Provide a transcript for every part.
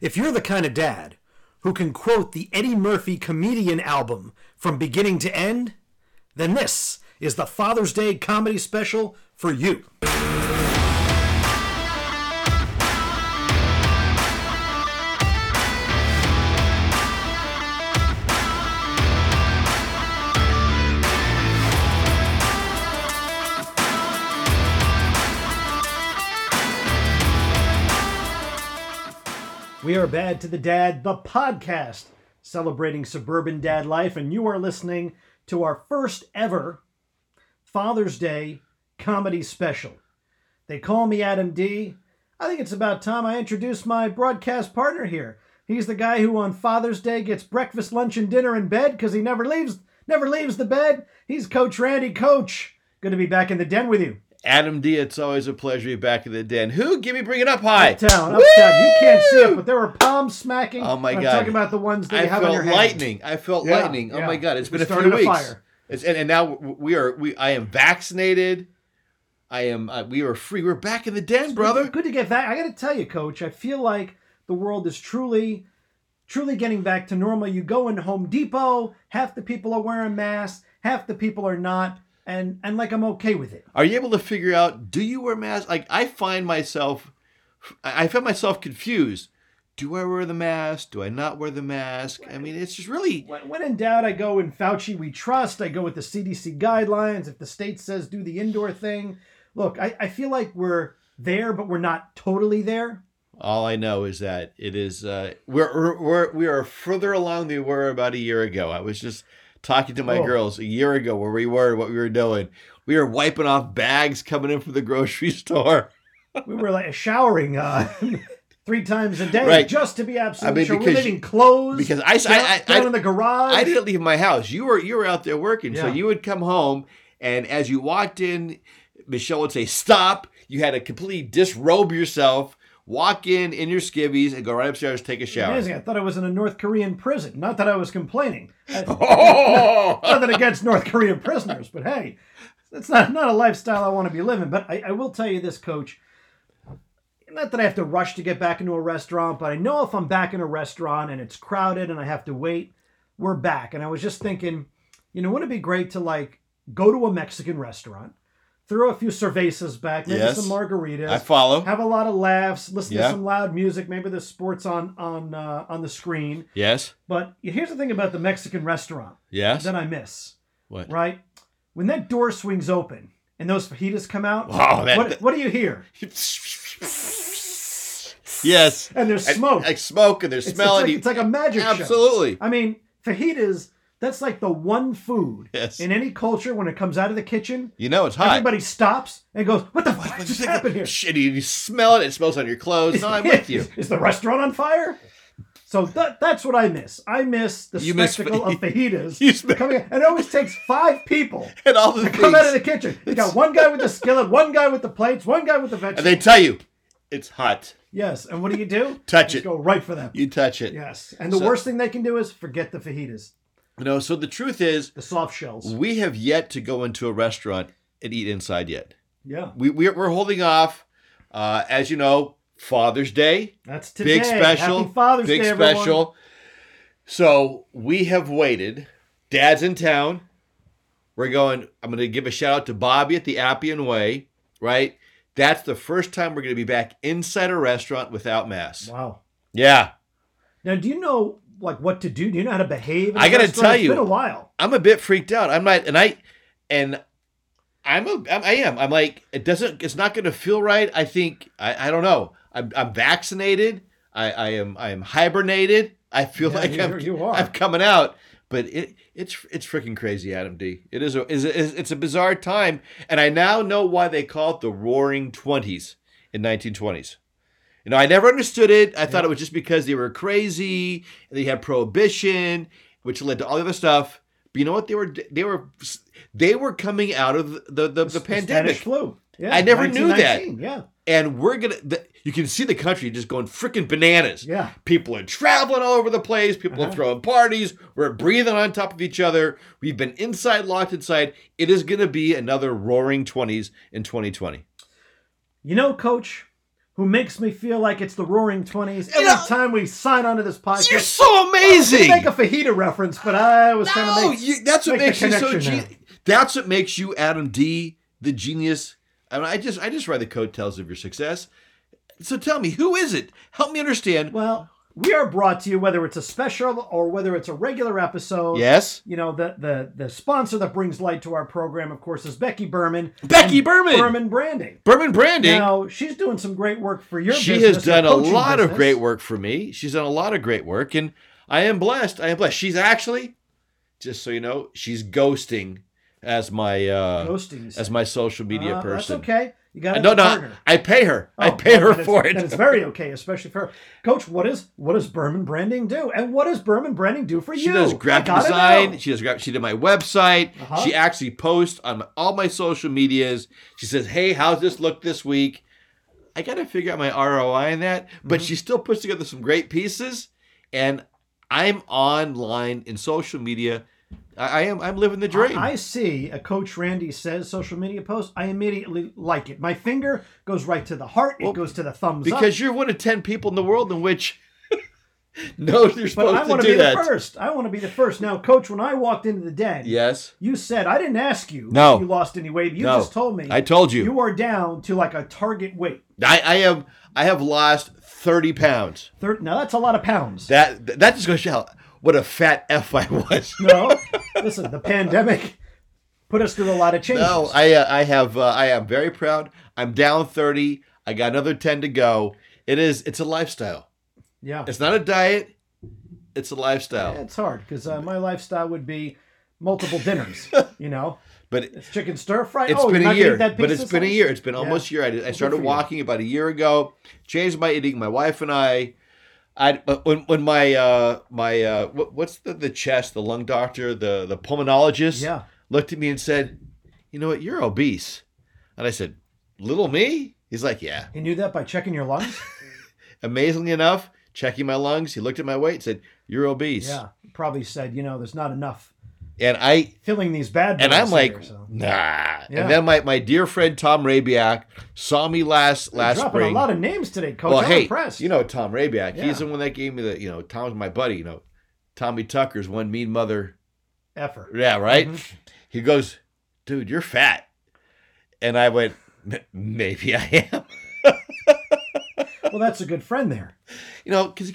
If you're the kind of dad who can quote the Eddie Murphy comedian album from beginning to end, then this is the Father's Day comedy special for you. Are Bad to the Dad, the podcast celebrating suburban dad life, and you are listening to our first ever Father's Day comedy special. They call me Adam D. I think it's about time I introduce my broadcast partner here. He's the guy who on Father's Day gets breakfast, lunch, and dinner in bed because he never leaves never leaves the bed. He's Coach Randy. Coach, good to be back in the den with you. Adam D, it's always a pleasure to be back in the den. Who? Give me, bring it up high. Uptown, uptown. You can't see it, but there were palms smacking. Oh my god! I'm talking about the ones that I you have on your hand. lightning. I felt Yeah, lightning. Oh yeah. my god, it's We been a few a weeks. fire. It's, and, and now we are. We I am vaccinated. I am. Uh, we are free. We're back in the den, brother. Good to get back. I got to tell you, Coach. I feel like the world is truly, truly getting back to normal. You go in Home Depot, half the people are wearing masks, half the people are not, and and like I'm okay with it. Are you able to figure out? Do you wear masks? Like I find myself. I find myself confused. Do I wear the mask? Do I not wear the mask? I mean, it's just really. When, when in doubt, I go in Fauci. We trust. I go with the CDC guidelines. If the state says do the indoor thing, look, I, I feel like we're there, but we're not totally there. All I know is that it is. Uh, we're we're we are further along than we were about a year ago. I was just talking to my Oh. girls a year ago where we were, what we were doing. We were wiping off bags coming in from the grocery store. We were like showering uh, three times a day Right. just to be absolutely I mean, sure. We're leaving clothes because I- down, I- I- down in the garage. I didn't leave my house. You were you were out there working, so you would come home, and as you walked in, Michelle would say, "Stop!" You had to completely disrobe yourself, walk in in your skivvies, and go right upstairs take a shower. Amazing. I thought I was in a North Korean prison. Not that I was complaining. I- Oh! Nothing against North Korean prisoners, but hey, it's not not a lifestyle I want to be living. But I, I will tell you this, Coach. Not that I have to rush to get back into a restaurant, but I know if I'm back in a restaurant and it's crowded and I have to wait, we're back. And I was just thinking, you know, wouldn't it be great to like go to a Mexican restaurant, throw a few cervezas back, maybe Yes. some margaritas, I follow. have a lot of laughs, listen Yeah. to some loud music. Maybe the sports on on uh, on the screen. Yes. But here's the thing about the Mexican restaurant Yes. that I miss. What? Right when that door swings open and those fajitas come out, Wow, that- what, what do you hear? yes. And there's smoke. Like smoke, and there's it's, smell, it's, and like, it's like a magic show. absolutely. I mean, fajitas. That's like the one food Yes. in any culture when it comes out of the kitchen. You know it's hot. Everybody stops and goes, "What the fuck just happened here?" Shit, you you smell it. It smells on your clothes. No, I'm with you. Is the restaurant on fire? So that, that's what I miss. I miss the You spectacle fa- of fajitas You coming. And it always takes five people And all the to come out of the kitchen. You got one guy with the skillet, one guy with the plates, one guy with the vegetables. And they tell you it's hot. yes. And what do you do? Touch Just it. Go right for them. You touch it. Yes. And the So- worst thing they can do is forget the fajitas, You know, so the truth is, the soft shells. we have yet to go into a restaurant and eat inside yet. Yeah. We, we're, we're holding off. Uh, as you know, Father's Day, That's today. big special, Happy Father's big Day, everyone. special. So we have waited. Dad's in town. We're going. I'm going to give a shout out to Bobby at the Appian Way. Right. That's the first time we're going to be back inside a restaurant without masks. Wow. Yeah, Now, do you know like what to do? Do you know how to behave? I gotta restaurant? tell It's you- been a while. I'm a bit freaked out. I'm not, and I, and I'm a, I'm- I am. I'm like, it doesn't. It's not going to feel right. I think. I, I don't know. I'm, I'm vaccinated. I, I am. I am hibernated. I feel Yeah, like I'm. you are. I'm coming out. But it, it's it's freaking crazy, Adam D. It is a, is a, it's a bizarre time, and I now know why they call it the Roaring Twenties in 1920s. You know, I never understood it. I thought it was just because they were crazy and they had prohibition, which led to all the other stuff. But you know what? They were they were they were coming out of the the, the, the The pandemic, flu. Yeah, I never knew that. Yeah. and we're gonna. The, you can see the country just going freaking bananas. Yeah. People are traveling all over the place. People Uh-huh. are throwing parties. We're breathing on top of each other. We've been inside, locked inside. It is going to be another roaring 20s in 2020. You know, coach, who makes me feel like it's the Roaring Twenties every time we sign onto this podcast. You're so amazing. We make a fajita reference, but I was trying to No, make. you, that's what make makes you so. Ge- that's what makes you Adam D, the genius. I mean, I just, I just ride the coattails of your success. So tell me, who is it? Help me understand. Well, we are brought to you whether it's a special or whether it's a regular episode. yes, You know, the the the sponsor that brings light to our program, of course, is Becky Berman. Becky Berman. Berman Branding. Berman Branding. Now she's doing some great work for your she business. has done a lot of great work for me. She's done a lot of great work, and I am blessed. I am blessed. She's actually, just so you know, she's ghosting as my uh, Ghosting, as my social media Uh, person. That's okay. You got No, no. I pay her. I Oh, pay her for it. it's very okay, especially for her. Coach. What is what does Berman Branding do, and what does Berman Branding do for She you? She does graphic design. know. She does. gra- She did my website. Uh-huh. She actually posts on all my social medias. She says, "Hey, how's this look this week?" I got to figure out my ROI in that, but Mhm. she still puts together some great pieces, and I'm online in social media. I, I am. I'm living the dream. I, I see a Coach Randy says social media post. I immediately like it. My finger goes right to the heart. It goes to the thumbs up. because you're one of ten people in the world in which knows you're But supposed I to want to do be that. the first. I want to be the first. Now, Coach, when I walked into the den, Yes, you said I didn't ask you No. if you lost any weight. You No. just told me I told you. you are down to like a target weight. I, I am. I have lost thirty pounds. Thir- now that's a lot of pounds. That that just goes to show what a fat f I was. no, listen, the pandemic put us through a lot of changes. No, I uh, I have uh, I am very proud. I'm down 30. I got another 10 to go. It is it's a lifestyle. yeah, It's not a diet. It's a lifestyle. it's hard because uh, my lifestyle would be multiple dinners. you know, But it's chicken stir fry. it's oh, been a year. But it's been a year. It's been Yeah. almost a year. I, did, I started walking about a year ago. Changed my eating. My wife and I. I when when my uh my uh what, what's the the chest the lung doctor the the pulmonologist Yeah, looked at me and said, "You know what? You're obese." And I said, "Little me?" He's like, "Yeah." he knew that by checking your lungs. Amazingly enough, checking my lungs, he looked at my weight and said, "You're obese." yeah, probably said, you know, there's not enough And I filling these bad. and I'm like, here, so. "Nah." Yeah. And then my, my dear friend Tom Rabiak saw me last You're last dropping spring. a lot of names today, Coach. well, I'm hey, impressed. you know Tom Rabiak. Yeah. He's the one that gave me the, you know, Tom's my buddy. You know, Tommy Tucker's one mean mother. effort. Yeah, right. Mhm. He goes, "Dude, you're fat," and I went, "Maybe I am." Well, that's a good friend there. You know, because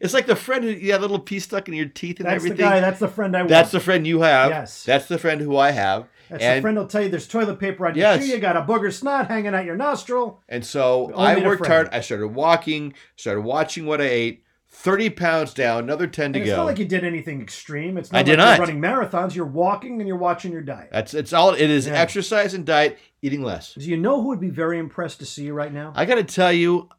it's like the friend who you had a little piece stuck in your teeth and That's everything. the guy. That's the friend I want. That's the friend you have. Yes. That's the friend who I have. That's the and friend will tell you there's toilet paper on your Yes. shoe. You got a booger snot hanging out your nostril. and so Only I worked hard. I started walking, started watching what I ate. 30 pounds down, another 10 to it's go. not like you did anything extreme. It's not I like did you're not. running marathons. You're walking and you're watching your diet. That's it's all it is Yeah. exercise and diet, eating less. Do you know who would be very impressed to see you right now? I got to tell you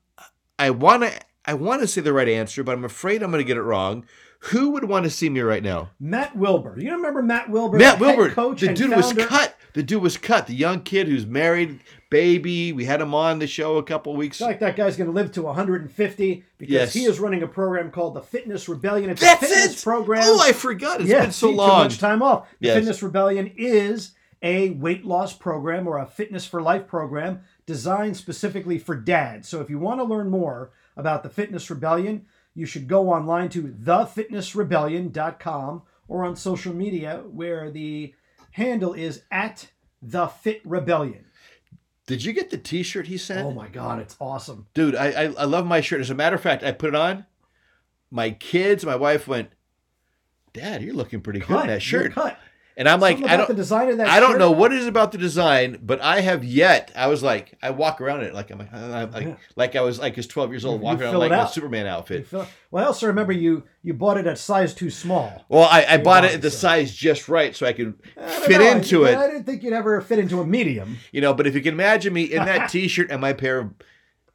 I want to I want to say the right answer, but I'm afraid I'm going to get it wrong. Who would want to see me right now? Matt Wilbur. You remember Matt Wilbur? Matt the Wilbur. coach The dude was cut. The dude was cut. The young kid who's married, baby. We had him on the show a couple weeks. Like that guy's going to live to 150 because Yes. he is running a program called the Fitness Rebellion. It's That's a fitness it. program. Oh, I forgot. It's yeah, been so see, long. Too much time off. The Yes. Fitness Rebellion is a weight loss program or a fitness for life program designed specifically for dads. So if you want to learn more about the Fitness Rebellion, you should go online to thefitnessrebellion.com or on social media where the handle is at the Fit Rebellion. Did you get the T-shirt he sent? Oh my God, it's awesome. Dude, I, I I love my shirt. As a matter of fact, I put it on. My kids, my wife went, Dad, you're looking pretty good in that shirt. cut. And I'm like, I don't, the design that I don't shirt. know what it is about the design, but I have yet. I was like, I walk around it like I'm, I'm like, Yeah. like I was like, I was 12 years old You walking around fill like a. Superman outfit. feel- Well, I also remember you you bought it at size too small. Well, I, I bought it at the size. just right so I could I fit know, into I, it. I didn't think you'd ever fit into a medium. You know, but if you can imagine me in that T-shirt and my pair of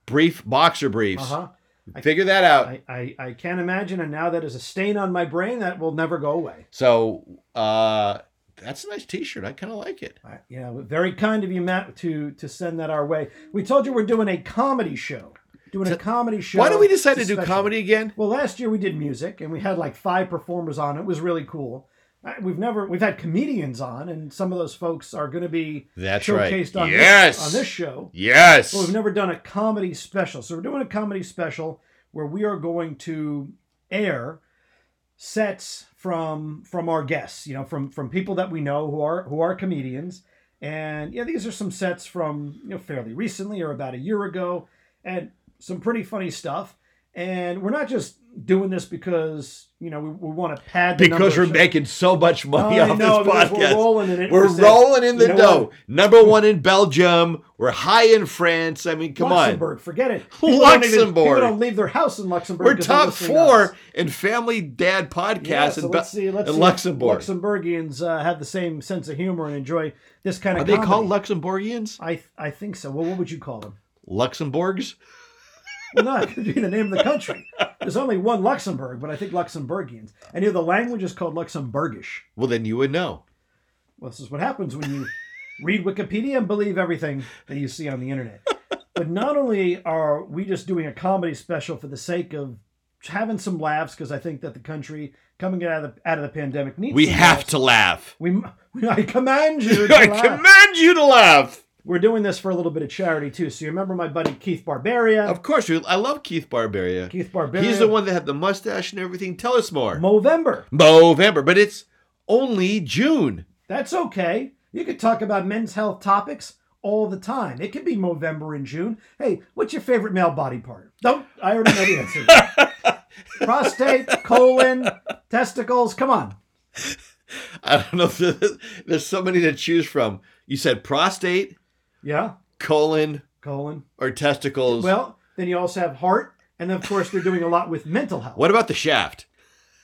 brief boxer briefs, Uh huh. figure that out. I, I, I can't imagine, and now that is a stain on my brain that will never go away. So uh, that's a nice T-shirt. I kind of like it. Know, very kind of you, Matt, to to send that our way. We told you we're doing a comedy show. Doing a comedy show. Why don't we decide to do special. comedy again? Well, last year we did music, and we had like five performers on. It was really cool. uh, we've never we've had comedians on, and some of those folks are going to be That's right. showcased on Yes. this, on this show. Yes. But we've never done a comedy special, so we're doing a comedy special where we are going to air sets from from our guests, you know, from from people that we know who are who are comedians. And yeah, these are some sets from you know fairly recently or about a year ago, and some pretty funny stuff. And we're not just doing this because you know we, we want to pad the because we're making so much money I off know, this podcast. We're rolling in it. We're rolling in the you know dough. what? Number one in Belgium. We're high in France. I mean, come on. Luxembourg, forget it. People don't even- Luxembourg. people don't leave their house in Luxembourg. We're top four in Family Dad Podcast Yeah, so in, let's see. Let's in see Luxembourg. Luxembourgians uh, have the same sense of humor and enjoy this kind Are of. they comedy. called Luxembourgians? I I think so. Well, what would you call them? Luxembourgs? Well, no, it could be the name of the country. There's only one Luxembourg, but I think Luxembourgians. And you know, the language is called Luxembourgish. Well, then you would know. Well, this is what happens when you read Wikipedia and believe everything that you see on the internet. But not only are we just doing a comedy special for the sake of having some laughs, because I think that the country coming out of the, out of the pandemic needs. We some have laughs. to laugh. We, I command you. To I laugh. command you to laugh. We're doing this for a little bit of charity too. So you remember my buddy Keith Barbaria? Of course, I love Keith Barbaria. Keith Barbaria. He's the one that had the mustache and everything. Tell us more. Movember. November, but it's only June. That's okay. You could talk about men's health topics all the time. It could be Movember and June. Hey, what's your favorite male body part? Don't. I already know the answer. Prostate, colon, testicles. Come on. I don't know. If there's so many to choose from. You said prostate, Yeah, colon, colon. or testicles. Well, then you also have heart, and of course they're doing a lot with mental health. what about the shaft?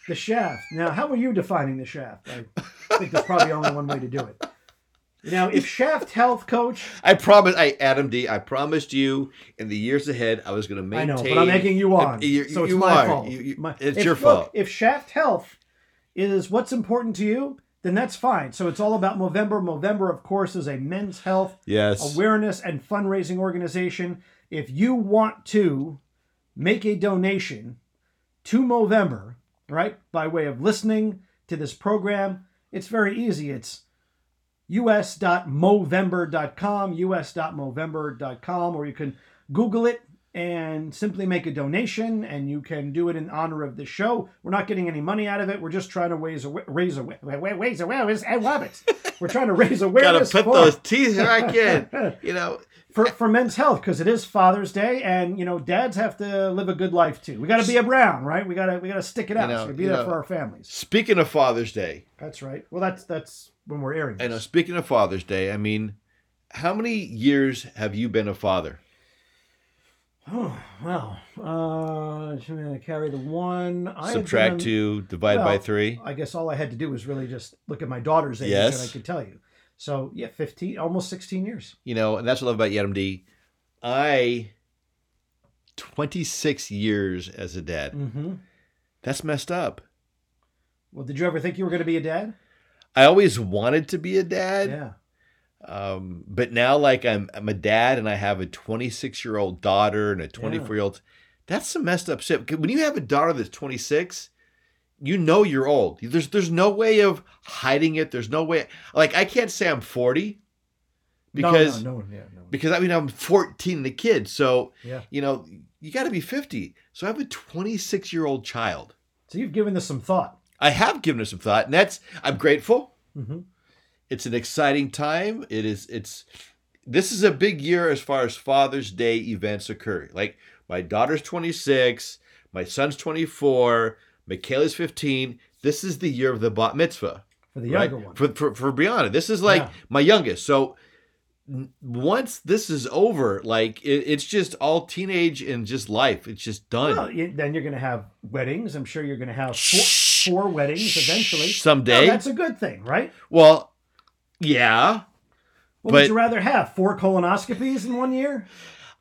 The shaft. Now, how are you defining the shaft? I think there's probably only one way to do it. Now, if shaft health coach, I promise, I Adam D. I promised you in the years ahead I was going to maintain. I know, but I'm making you on, You- so it's you my are. fault. You- My- it's if- your look, fault. If shaft health is what's important to you, then that's fine. So it's all about Movember. Movember, of course, is a men's health Yes. awareness and fundraising organization. If you want to make a donation to Movember, right, by way of listening to this program, it's very easy. It's us.movember.com, us.movember.com, or you can Google it and simply make a donation, and you can do it in honor of the show. We're not getting any money out of it. We're just trying to raise a raise a raise awareness and rabbits. We're trying to raise awareness. Gotta put for, those teeth back in. You know, for for men's health because it is Father's Day, and you know dads have to live a good life too. We got to be around, right? We got to we got to stick it out. know, so be you there know. for our families. speaking of Father's Day, That's right. Well, that's that's when we're airing. I know. This. Speaking of Father's Day, I mean, how many years have you been a father? Oh, well, uh, carry the one. I Subtract two, divide by three. I guess all I had to do was really just look at my daughter's age, Yes. and I could tell you. So yeah, fifteen, almost sixteen years. You know, and that's what I love about Yadam D. I, 26 years as a dad. Mm-hmm. That's messed up. Well, did you ever think you were going to be a dad? I always wanted to be a dad. yeah. Um, but now, like, I'm, I'm a dad and I have a 26 year old daughter and a 24 year old. That's some messed up shit. When you have a daughter that's 26, you know you're old. There's there's no way of hiding it. There's no way. Like, I can't say I'm 40 because no, no, no, yeah, because I mean I'm 14 and a kid. So Yeah. you know you got to be 50. So I have a 26 year old child. So you've given this some thought. I have given it some thought, and that's I'm grateful. Mm-hmm. It's an exciting time. It is. It's. This is a big year as far as Father's Day events occur. Like my daughter's 26, my son's 24, Michaela's 15. This is the year of the bat mitzvah. For the right? younger one. For, for, for Brianna. This is like Yeah. my youngest. So once this is over, like it, it's just all teenage and just life. It's just done. Well, then you're going to have weddings. I'm sure you're going to have four, four weddings eventually. Someday. No, that's a good thing, right? well, yeah. What But- would you rather have? Four colonoscopies in one year?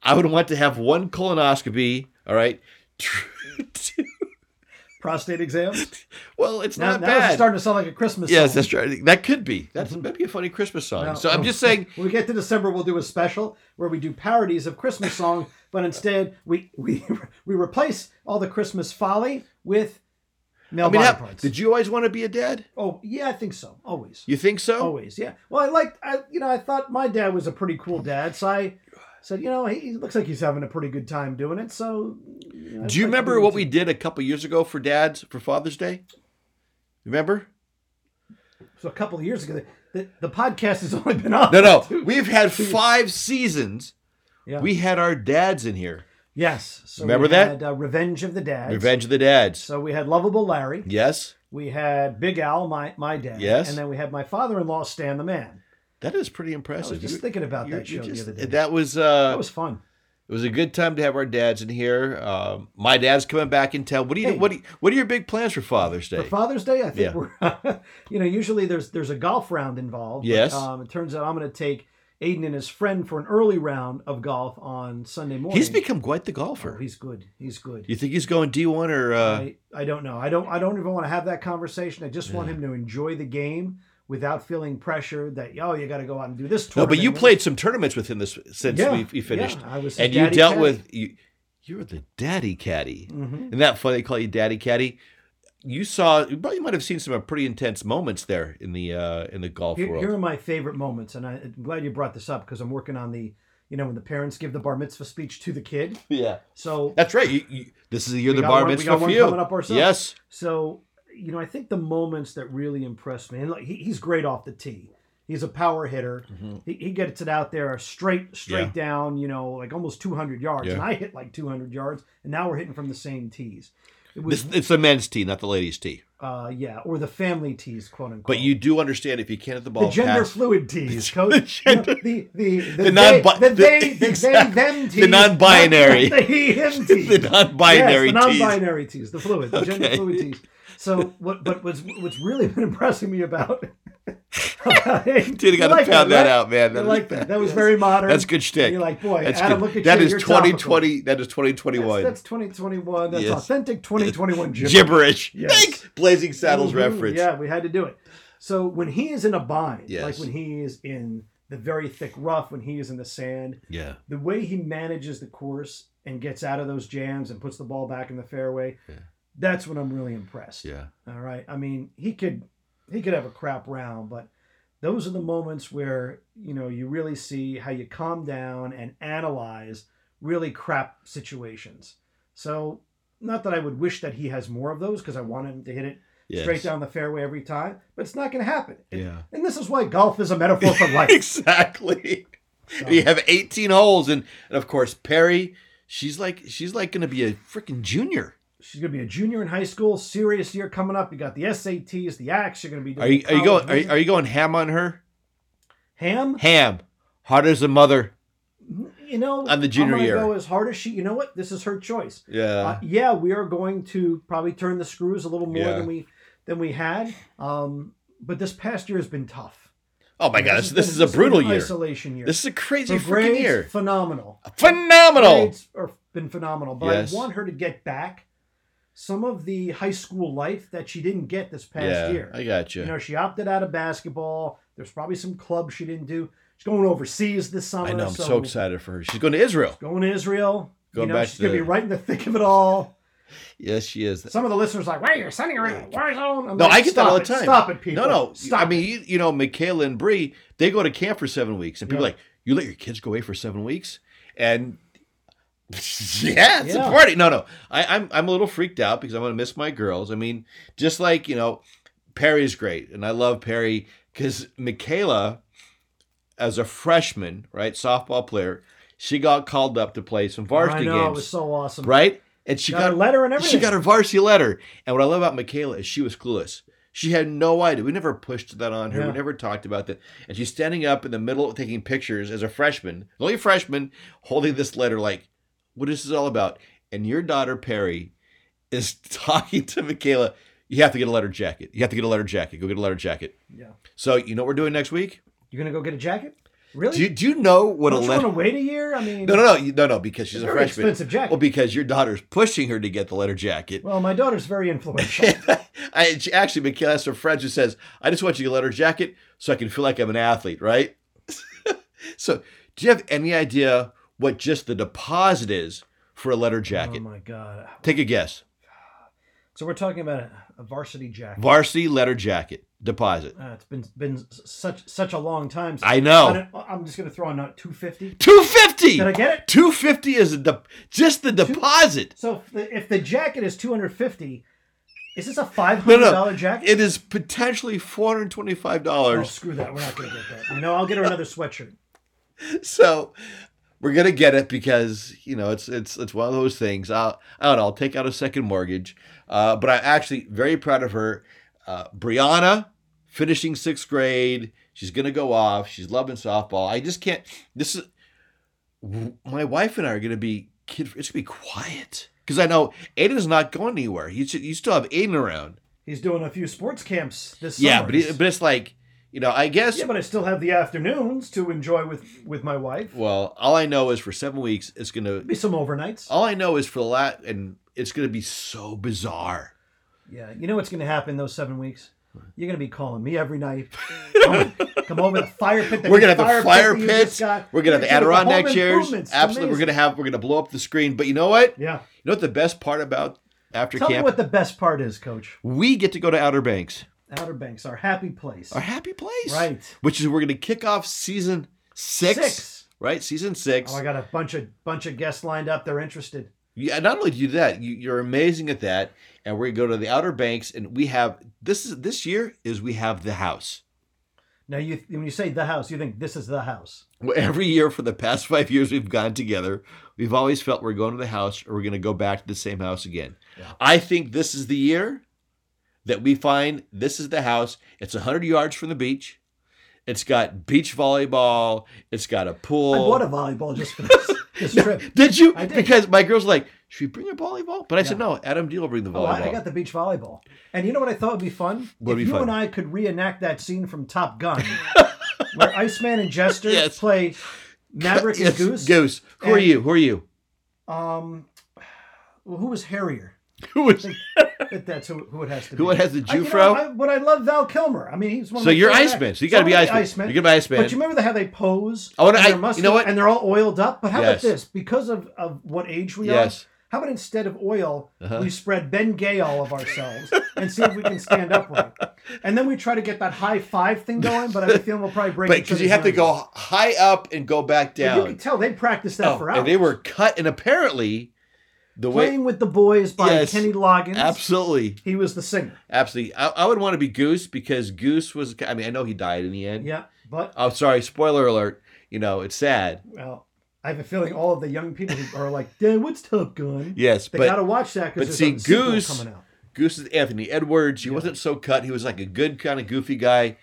I would want to have one colonoscopy. All right. Prostate exams? well, it's Now, not now it's bad. starting to sound like a Christmas song. yes, song. that's right. That could be. That's maybe mm-hmm. a funny Christmas song. No, so I'm no. just saying. When we get to December, we'll do a special where we do parodies of Christmas songs, but instead we we we replace all the Christmas folly with male I mean, body how- parts. did you always want to be a dad? Oh yeah, I think so. Always. You think so? Always, yeah. Well, I liked, I, you know, I thought my dad was a pretty cool dad, so I said, you know, he, he looks like he's having a pretty good time doing it. So, you know, Do you like remember what we did a couple years ago for dads for Father's Day? Remember? So a couple of years ago, the, the podcast has only been on. No, no. two- We've had five seasons. Yeah. We had our dads in here. Yes. So Remember we that? Had, uh, Revenge of the Dads. Revenge of the Dads. So we had Lovable Larry. Yes, We had Big Al, my my dad. Yes. And then we had my father-in-law, Stan the Man. that is pretty I impressive. was just You- thinking about that show just- the other day. That was uh, that was fun. it was a good time to have our dads in here. Um, my dad's coming back in town. What do you Hey. what do you, what are your big plans for Father's Day? For Father's Day, I think Yeah. we're, you know, usually there's there's a golf round involved. but, Yes. um, it turns out I'm going to take Aiden and his friend for an early round of golf on Sunday morning. He's become quite the Oh, golfer. he's good. He's good. you think he's going D one or uh, I, I don't know. I don't. I don't even want to have that conversation. I just want him to enjoy the game without feeling pressured that oh you got to go out and do this. no? But you played some tournaments with him this since Yeah, we, we finished, yeah, I was and you dealt caddy. with you. You're the daddy caddy. Mhm. Isn't that funny? They call you Daddy Caddy. You saw, you probably might have seen some pretty intense moments there in the uh, in the golf Here, world. here are my favorite moments, and I, I'm glad you brought this up because I'm working on the, you know, when the parents give the bar mitzvah speech to the kid. yeah, So that's right. You, you, this is the year the bar one- we mitzvah got for one you. coming up ourselves. Yes, So, you know, I think the moments that really impressed me, and like, he, he's great off the tee. He's a power hitter. He, he gets it out there straight, straight Yeah. down. You know, like almost 200 yards, Yeah. and I hit like 200 yards, and now we're hitting from the same tees. It was, this, it's the men's tee, not the ladies' tee. uh, yeah, or the family tees, quote unquote. But you do understand if you can't hit the ball the gender past fluid tees, The coach. gender- the, the, the, The non-bi- the the- they, the they, them tees, The non-binary. the he, him tees. the non-binary yes, the non-binary tees, the fluid, the gender fluid tees. So what? But what's what's really been impressing me about? about Dude, you got to like pound that, right? out, man. I That like that. That was very modern. That's good shtick. You're like, boy, That's Adam, good. look at That you. is you're topical. 2020. That is 2021. That's, that's 2021. That's Yes. authentic 2021 gibberish. gibberish. Yes. Blazing Saddles Mhm. reference. Yeah, we had to do it. So when he is in a bind, Yes. like when he is in the very thick rough, when he is in the sand, Yeah. the way he manages the course and gets out of those jams and puts the ball back in the fairway, Yeah. That's when I'm really impressed. Yeah. All right. I mean, he could he could have a crap round, but those are the moments where, you know, you really see how you calm down and analyze really crap situations. So, not that I would wish that he has more of those because I want him to hit it Yes. straight down the fairway every time, but it's not going to happen. Yeah. And this is why golf is a metaphor for life. exactly. So, You have 18 holes, and, and of course Perry. She's like she's like going to be a freaking junior. She's going to be a junior in high school, serious year coming up. You got the SATs, the acts. You're going to be Are you are you going are you, are you going ham on her? ham? Ham, hard as a mother. You know, On the junior I'm year. go as hard as she. You know what? This is her choice. Yeah. Uh, yeah, we are going to probably turn the screws a little more Yeah. than we than we had. Um, but this past year has been tough. oh my God, this, this is a brutal year. Isolation year. This is a crazy Her freaking year. phenomenal. Phenomenal. Grades are been phenomenal. But Yes. I want her to get back some of the high school life that she didn't get this past Yeah, year. I got you. You know, she opted out of basketball. There's probably some clubs she didn't do. She's going overseas this summer. I know. I'm so, excited for her. She's going to Israel. Going to Israel. Going you know, back she's to gonna be right in the thick of it all. Yes, she is. Some of the listeners are like, "Wait, you're sending her in the war zone." I'm No, like, I get that all the it. time. Stop it, people. No, no. Stop I mean, you, you know, Michaela and Bree, they go to camp for seven weeks, and people like, you let your kids go away for seven weeks, and yeah, it's Yeah. a party. No, no, I, I'm I'm a little freaked out because I'm gonna miss my girls. I mean, just like you know, Perry's great, and I love Perry because Michaela, as a freshman, right, softball player, she got called up to play some varsity. I know it was so awesome. right? And she got, got a letter and everything. she got her varsity letter. And what I love about Michaela is she was clueless. She had no idea. We never pushed that on her. Yeah. We never talked about that. And she's standing up in the middle taking pictures as a freshman, the only freshman, holding this letter like, what is this is all about? And your daughter, Perry, is talking to Michaela. You have to get a letter jacket. You have to get a letter jacket. Go get a letter jacket. Yeah. So you know what we're doing next week? You're gonna go get a jacket? Really? Do you, do you know what Don't a you letter? want to wait a year? I mean, No, no, no, no, no, because she's a a very freshman. expensive jacket. Well, because your daughter's pushing her to get the letter jacket. Well, my daughter's very influential. I she, actually Michaela has her friend who says, "I just want you to get a letter jacket so I can feel like I'm an athlete." Right? so, do you have any idea what just the deposit is for a letter jacket. oh my god. Take a guess. So we're talking about a, varsity jacket. Varsity letter jacket deposit. Uh, it's been been such such a long time. I know. I'm just going to throw in uh, 250. 250. Did I get it? 250 is a de- just the deposit. So if the, if the jacket is 250, is this a $500 No, no. jacket? It is potentially $425. Oh, screw that. We're not going to get that. You know, I'll get her another sweatshirt. So we're gonna get it because you know it's it's it's one of those things. I'll I don't know. I'll take out a second mortgage, uh, but I'm actually very proud of her. Uh, Brianna finishing sixth grade. She's gonna go off. She's loving softball. I just can't. This is my wife and I are gonna be kid. It's gonna be quiet because I know Aiden's not going anywhere. You you still have Aiden around. He's doing a few sports camps this Yeah, summer. but he, but it's like you know I guess yeah, but I still have the afternoons to enjoy with with my wife. Well, all I know is for seven weeks, it's gonna. Be some overnights. All I know is for the lat, and it's gonna be so bizarre. Yeah, you know what's going to happen those seven weeks? You're going to be calling me every night. come, come over to the fire pit. We're gonna have fire the fire pit pits. We're gonna have the Adirondack chairs. Absolutely, we're gonna have. We're gonna blow up the screen. But you know what? Yeah. You know what the best part about after Tell me camp? what the best part is, Coach. we get to go to Outer Banks, Outer Banks, our happy place. our happy place, Right. Which is we're gonna kick off season six, Six. right? Season six. Oh, I got a bunch of bunch of guests lined up. They're interested. Yeah, not only do you do that, you, you're amazing at that. And we're gonna go to the Outer Banks, and we have this is this year is we have the house. Now, you when you say the house, you think this is the house. Well, Every year for the past five years we've gone together, we've always felt we're going to the house or we're going to go back to the same house again. Yeah. I think this is the year that we find this is the house. It's 100 yards from the beach. It's got beach volleyball. It's got a pool. I bought a volleyball just for this, this trip. Did you? I did. Because my girl's like, should we bring a volleyball? But I said, no, Adam Deal will bring the Oh, volleyball. I, I got the beach volleyball. And you know what I thought would be fun? What'd if be you fun? and I could reenact that scene from Top Gun, where Iceman and Jester Yes. play Maverick Yes, and Goose. Goose. Who are you? Who are you? Um, well, who was Harrier? Who was? That- That's who, who it has to be. Who it has the I- you know, Jufro? I- but I love Val Kilmer. I mean, he's one of So you're Iceman. So you got to be I'm Iceman. Iceman. You're gonna be Iceman. But you remember the, how they pose? Wanna- and I- their you know what? And they're all oiled up. But how Yes. about this? Because of, of what age we Yes. are, how about instead of oil, Uh-huh. we spread Ben Gay all of ourselves and see if we can stand upright. And then we try to get that high five thing going, but I have a feeling we'll probably break But because you have to go high up and go back But down. You can tell they practiced that Oh, for hours. and they were cut, and apparently, the way Playing with the Boys by Yes. Kenny Loggins. absolutely, He was the singer. absolutely, I, I would want to be Goose because Goose was. I mean, I know he died in the end. Yeah, but Oh, sorry, spoiler alert. You know, it's sad. well, I have a feeling all of the young people who are like, "Dad, what's Top Gun?" Yes, They but gotta watch that because see, a Goose- coming out. Goose is Anthony Edwards. He Yeah. wasn't so cut. He was like a good kind of goofy guy.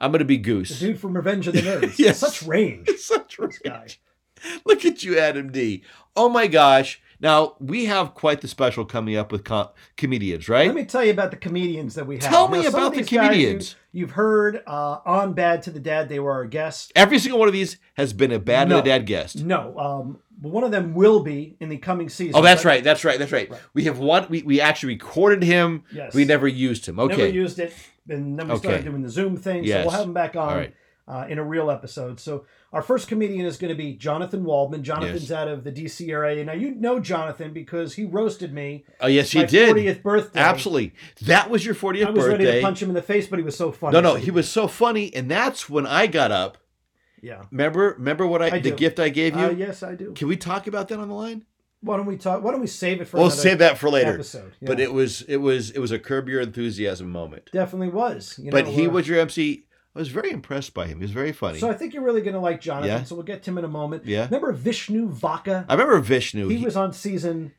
I'm gonna be The Goose. dude from Revenge of the Nerds. Yes. Such range, Such guy. Look at you, Adam D. Oh my gosh. Now, we have quite the special coming up with com- comedians, right? Let me tell you about the comedians that we have. Tell me about the comedians. You, have heard uh, on Bad to the Dad. They were our guests. Every single one of these has been a bad No. and a dad guest. No, um, but one of them will be in the coming season. Oh, that's right. That's right. That's right. Right. We have one. We, we actually recorded him. Yes. We never used him. Okay. Never used it, and then we Okay. started doing the Zoom thing. So we'll have him back on All right. Uh, in a real episode. So our first comedian is going to be Jonathan Waldman. Jonathan's out of the DC area. Now you know Jonathan because he roasted me. Oh, yes, he my did. 40th birthday. Absolutely. That was your 40th birthday. I was birthday. ready to punch him in the face, but he was so funny. no, no, he was so funny, and that's when I got up. Yeah. Remember, remember what I, I the do. gift I gave you. Uh, yes, I do. Can we talk about that on the line? Why don't we talk? Why don't we save it for? We'll save that for later. Episode. But it was it was it was a curb your enthusiasm moment. definitely was. You but he uh, was your MC. I was very impressed by him. He was very funny. So I think you're really going to like Jonathan. Yeah. So we'll get to him in a moment. Yeah. Remember Vishnu Vaka? I remember Vishnu. he He- was on season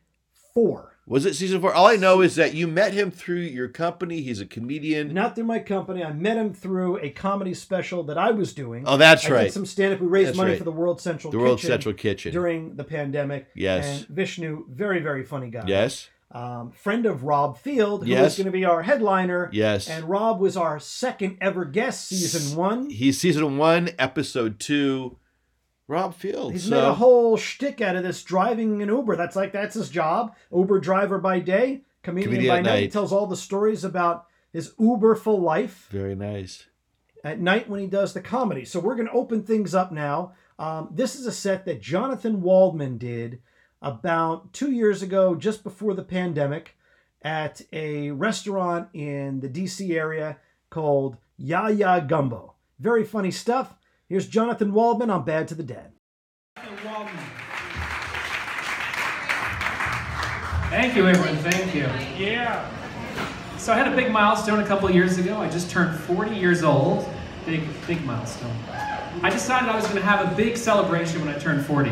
four. was it season four? All I know is that you met him through your company. He's a comedian. Not through my company. I met him through a comedy special that I was doing. Oh, that's I right. did some stand up. We raised That's money right. for the World Central the Kitchen World Central Kitchen. during the pandemic. Yes. And Vishnu, very, very funny guy. yes. Um, friend of Rob Field, who Yes. is going to be our headliner. Yes. And Rob was our second ever guest, season one. He's season one, episode two. Rob Field. He's so made a whole shtick out of this driving an Uber. That's like that's his job. Uber driver by day, comedian, Comedian by at night. He tells all the stories about his Uberful life very nice. at night when he does the comedy. So we're going to open things up now. Um, this is a set that Jonathan Waldman did about two years ago, just before the pandemic. at a restaurant in the DC area called Ya Ya Gumbo. Very funny stuff. Here's Jonathan Waldman on Bad to the Dad. Thank you, everyone. Thank you. Yeah. So I had a big milestone a couple years ago. I just turned 40 years old. Big, big milestone. I decided I was going to have a big celebration when I turned 40.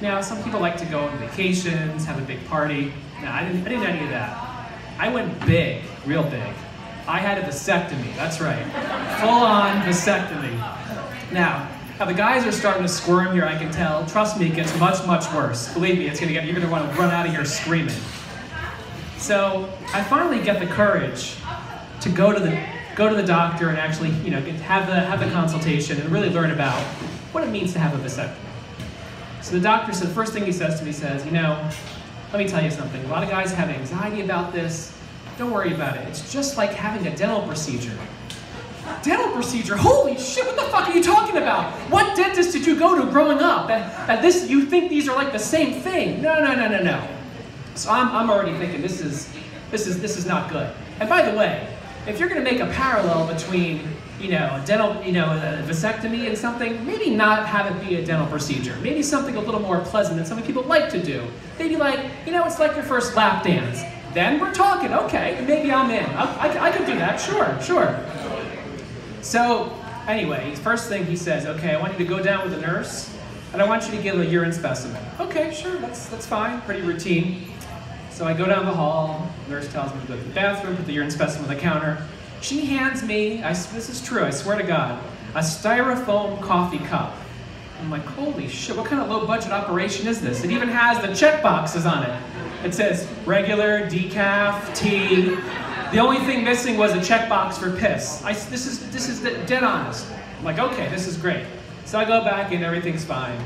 Now, some people like to go on vacations, have a big party. No, I didn't, I didn't any of that. I went big, real big. I had a vasectomy. That's right. Full on vasectomy. Now, now the guys are starting to squirm here, I can tell. Trust me, it gets much, much worse. Believe me, it's gonna get you're gonna want to run out of here screaming. So I finally get the courage to go to the go to the doctor and actually, you know, have the have the consultation and really learn about what it means to have a vasectomy. So the doctor said, the first thing he says to me says, you know, let me tell you something. A lot of guys have anxiety about this. Don't worry about it. It's just like having a dental procedure. Dental procedure? Holy shit, what the fuck are you talking about? What dentist did you go to growing up? That, that this you think these are like the same thing? No, no, no, no, no. So I'm, I'm already thinking this is this is this is not good. And by the way, if you're gonna make a parallel between you know, a dental, you know, a vasectomy and something, maybe not have it be a dental procedure. Maybe something a little more pleasant that some people like to do. Maybe like, you know, it's like your first lap dance. Then we're talking, okay, maybe I'm in. I, I, I could do that, sure, sure. So, anyway, first thing he says, okay, I want you to go down with the nurse, and I want you to give a urine specimen. Okay, sure, that's, that's fine, pretty routine. So I go down the hall, nurse tells me to go to the bathroom, put the urine specimen on the counter. She hands me, I, this is true, I swear to God, a styrofoam coffee cup. I'm like, holy shit, what kind of low budget operation is this? It even has the check boxes on it. It says regular, decaf, tea. The only thing missing was a checkbox for piss. I, this is this is dead honest. I'm like, okay, this is great. So I go back and everything's fine.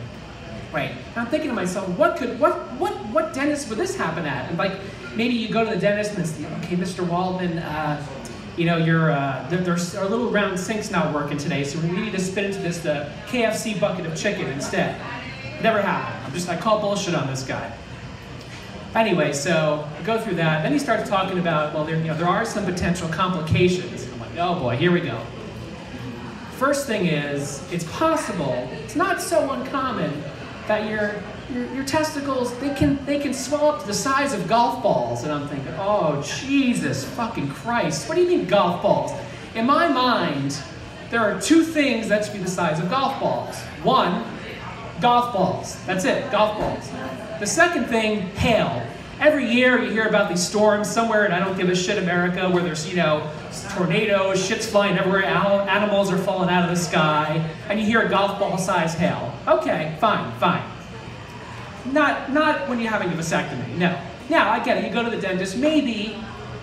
Right. I'm thinking to myself, what could what what what dentist would this happen at? And like maybe you go to the dentist and it's okay, Mr. Waldman, uh, you know, your uh, there, there's our little round sink's not working today, so we need to spit into this the KFC bucket of chicken instead. Never happened. I'm just I call bullshit on this guy. Anyway, so I go through that. Then he starts talking about, well, there, you know, there are some potential complications. I'm like, oh boy, here we go. First thing is, it's possible, it's not so uncommon, that your, your, your testicles, they can, they can swell up to the size of golf balls. And I'm thinking, oh, Jesus fucking Christ. What do you mean golf balls? In my mind, there are two things that should be the size of golf balls. One, golf balls. That's it, golf balls. The second thing, hail. Every year you hear about these storms somewhere in I don't give a shit America where there's, you know, tornadoes, shit's flying everywhere, animals are falling out of the sky, and you hear a golf ball size hail. Okay, fine, fine. Not not when you're having a vasectomy, no. Now I get it, you go to the dentist, maybe,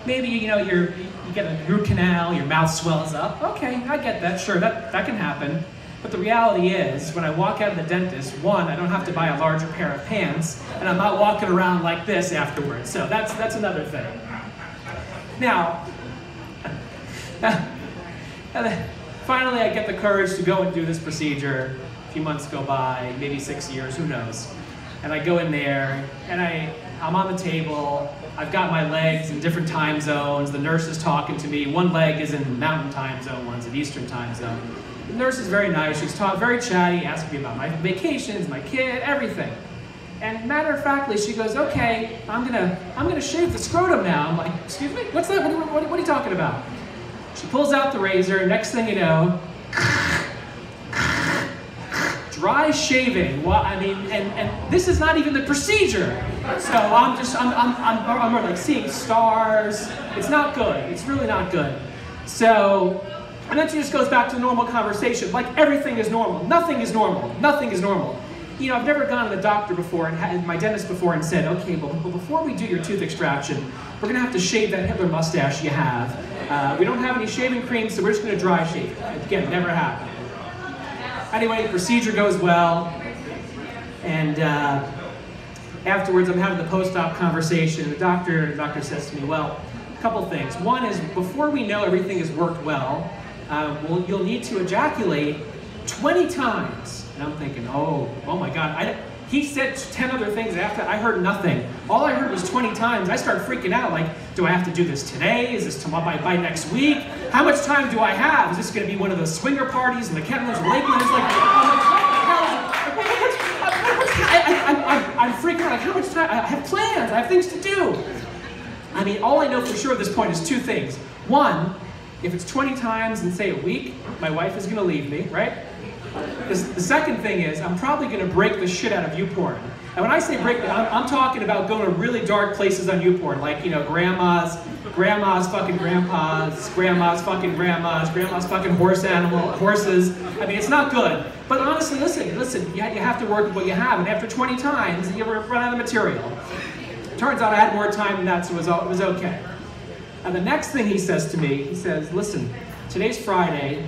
maybe you know you're you get a root canal, your mouth swells up. Okay, I get that, sure, that, that can happen. But the reality is, when I walk out of the dentist, one, I don't have to buy a larger pair of pants, and I'm not walking around like this afterwards. So that's that's another thing. Now, finally, I get the courage to go and do this procedure. A few months go by, maybe six years, who knows? And I go in there, and I I'm on the table. I've got my legs in different time zones. The nurse is talking to me. One leg is in mountain time zone, one's in eastern time zone. The nurse is very nice. She's talking very chatty, asking me about my vacations, my kid, everything. And matter of factly, she goes, "Okay, I'm gonna, I'm gonna shave the scrotum now." I'm like, "Excuse me? What's that? What, what, what are you talking about?" She pulls out the razor. Next thing you know, dry shaving. Well, I mean, and, and this is not even the procedure. So I'm just, I'm, I'm, I'm, I'm like seeing stars. It's not good. It's really not good. So and then she just goes back to normal conversation, like everything is normal. Nothing is normal. Nothing is normal. You know, I've never gone to the doctor before and had my dentist before and said, okay, well, before we do your tooth extraction, we're gonna have to shave that Hitler mustache you have. Uh, we don't have any shaving cream, so we're just gonna dry shave. Again, never happened. Anyway, the procedure goes well, and uh, afterwards I'm having the post-op conversation. And the doctor, the doctor says to me, well, a couple things. One is before we know everything has worked well, uh, well, you'll need to ejaculate 20 times. And I'm thinking, oh, oh my God. I, He said 10 other things after I heard nothing. All I heard was 20 times. I started freaking out like, do I have to do this today? Is this tomorrow by, by next week? How much time do I have? Is this going to be one of those swinger parties in the or Lakeland? It's like, I'm like, I, am freaking out. Like, how much time? I have plans. I have things to do. I mean, all I know for sure at this point is two things. One, if it's 20 times in, say, a week, my wife is going to leave me, right? The, second thing is, I'm probably going to break the shit out of YouPorn. And when I say break, I'm, I'm talking about going to really dark places on YouPorn, like, you know, grandma's, grandma's fucking grandpa's, grandma's fucking grandma's, grandma's fucking horse animal, horses. I mean, it's not good. But honestly, listen, listen, you, you have to work with what you have. And after 20 times, you run out of material. Turns out I had more time than that, so it was, it was okay. And the next thing he says to me, he says, listen, today's Friday.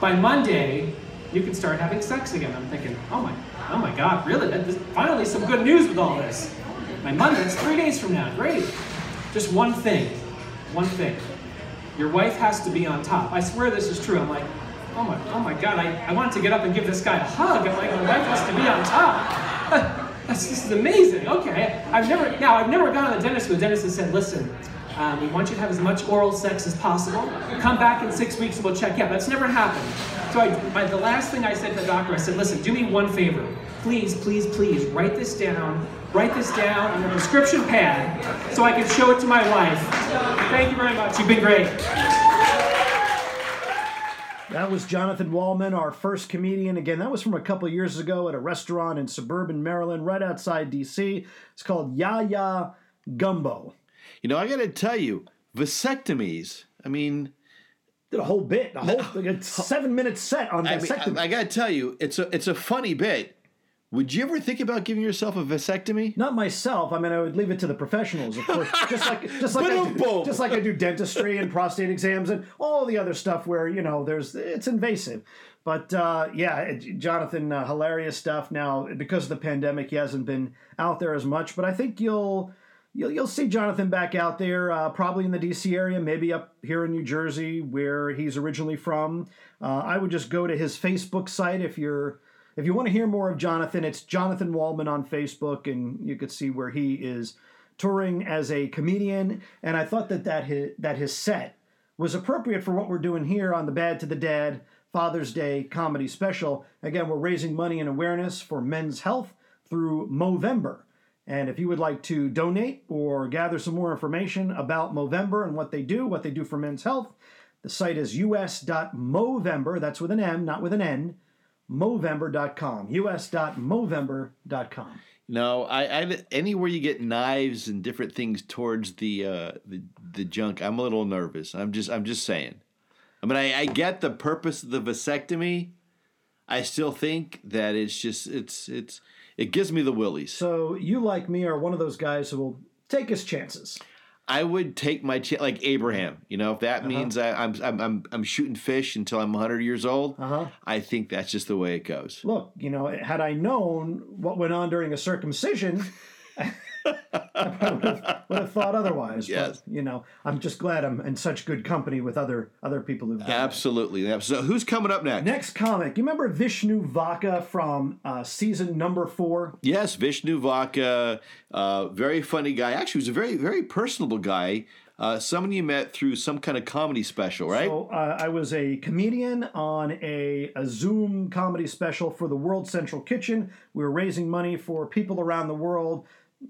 By Monday, you can start having sex again. I'm thinking, oh my, oh my God, really? That, finally, some good news with all this. My Monday, it's three days from now. Great. Just one thing, one thing. Your wife has to be on top. I swear this is true. I'm like, oh my, oh my God, I, I wanted to get up and give this guy a hug. I'm like, my wife has to be on top. this is amazing. Okay, I've never, now I've never gone to the dentist the dentist has said, listen, um, we want you to have as much oral sex as possible. Come back in six weeks and we'll check you out. That's never happened. So I, my, the last thing I said to the doctor, I said, listen, do me one favor. Please, please, please, write this down. Write this down on a prescription pad so I can show it to my wife. Thank you very much. You've been great. That was Jonathan Waldman, our first comedian. Again, that was from a couple years ago at a restaurant in suburban Maryland, right outside DC. It's called Ya Ya Gumbo. You know, I got to tell you, vasectomies. I mean, did a whole bit, a whole like a seven minute set on vasectomy. I, mean, I, I got to tell you, it's a it's a funny bit. Would you ever think about giving yourself a vasectomy? Not myself. I mean, I would leave it to the professionals, of course. just like just like I do, just like I do dentistry and prostate exams and all the other stuff where you know there's it's invasive. But uh, yeah, Jonathan, uh, hilarious stuff. Now because of the pandemic, he hasn't been out there as much, but I think you'll you'll, you'll see Jonathan back out there, uh, probably in the DC area, maybe up here in New Jersey, where he's originally from. Uh, I would just go to his Facebook site if you're if you want to hear more of Jonathan. It's Jonathan Waldman on Facebook, and you could see where he is touring as a comedian. And I thought that that his, that his set was appropriate for what we're doing here on the Bad to the Dad Father's Day comedy special. Again, we're raising money and awareness for men's health through Movember. And if you would like to donate or gather some more information about Movember and what they do, what they do for men's health, the site is us.movember, that's with an M, not with an N, movember.com, us.movember.com. No, I, I anywhere you get knives and different things towards the uh, the the junk, I'm a little nervous. I'm just I'm just saying. I mean, I, I get the purpose of the vasectomy. I still think that it's just it's it's it gives me the willies. So you, like me, are one of those guys who will take his chances. I would take my chance, like Abraham. You know, if that uh-huh. means I, am I'm, I'm I'm shooting fish until I'm 100 years old, uh-huh. I think that's just the way it goes. Look, you know, had I known what went on during a circumcision, would have, would have thought otherwise. Yes. But, you know, I'm just glad I'm in such good company with other other people who've done Absolutely. So who's coming up next? Next comic. You remember Vishnu Vaka from uh, season number four? Yes, Vishnu Vaka. Uh, very funny guy. Actually, he was a very, very personable guy. Uh, someone you met through some kind of comedy special, right? So uh, I was a comedian on a, a Zoom comedy special for the World Central Kitchen. We were raising money for people around the world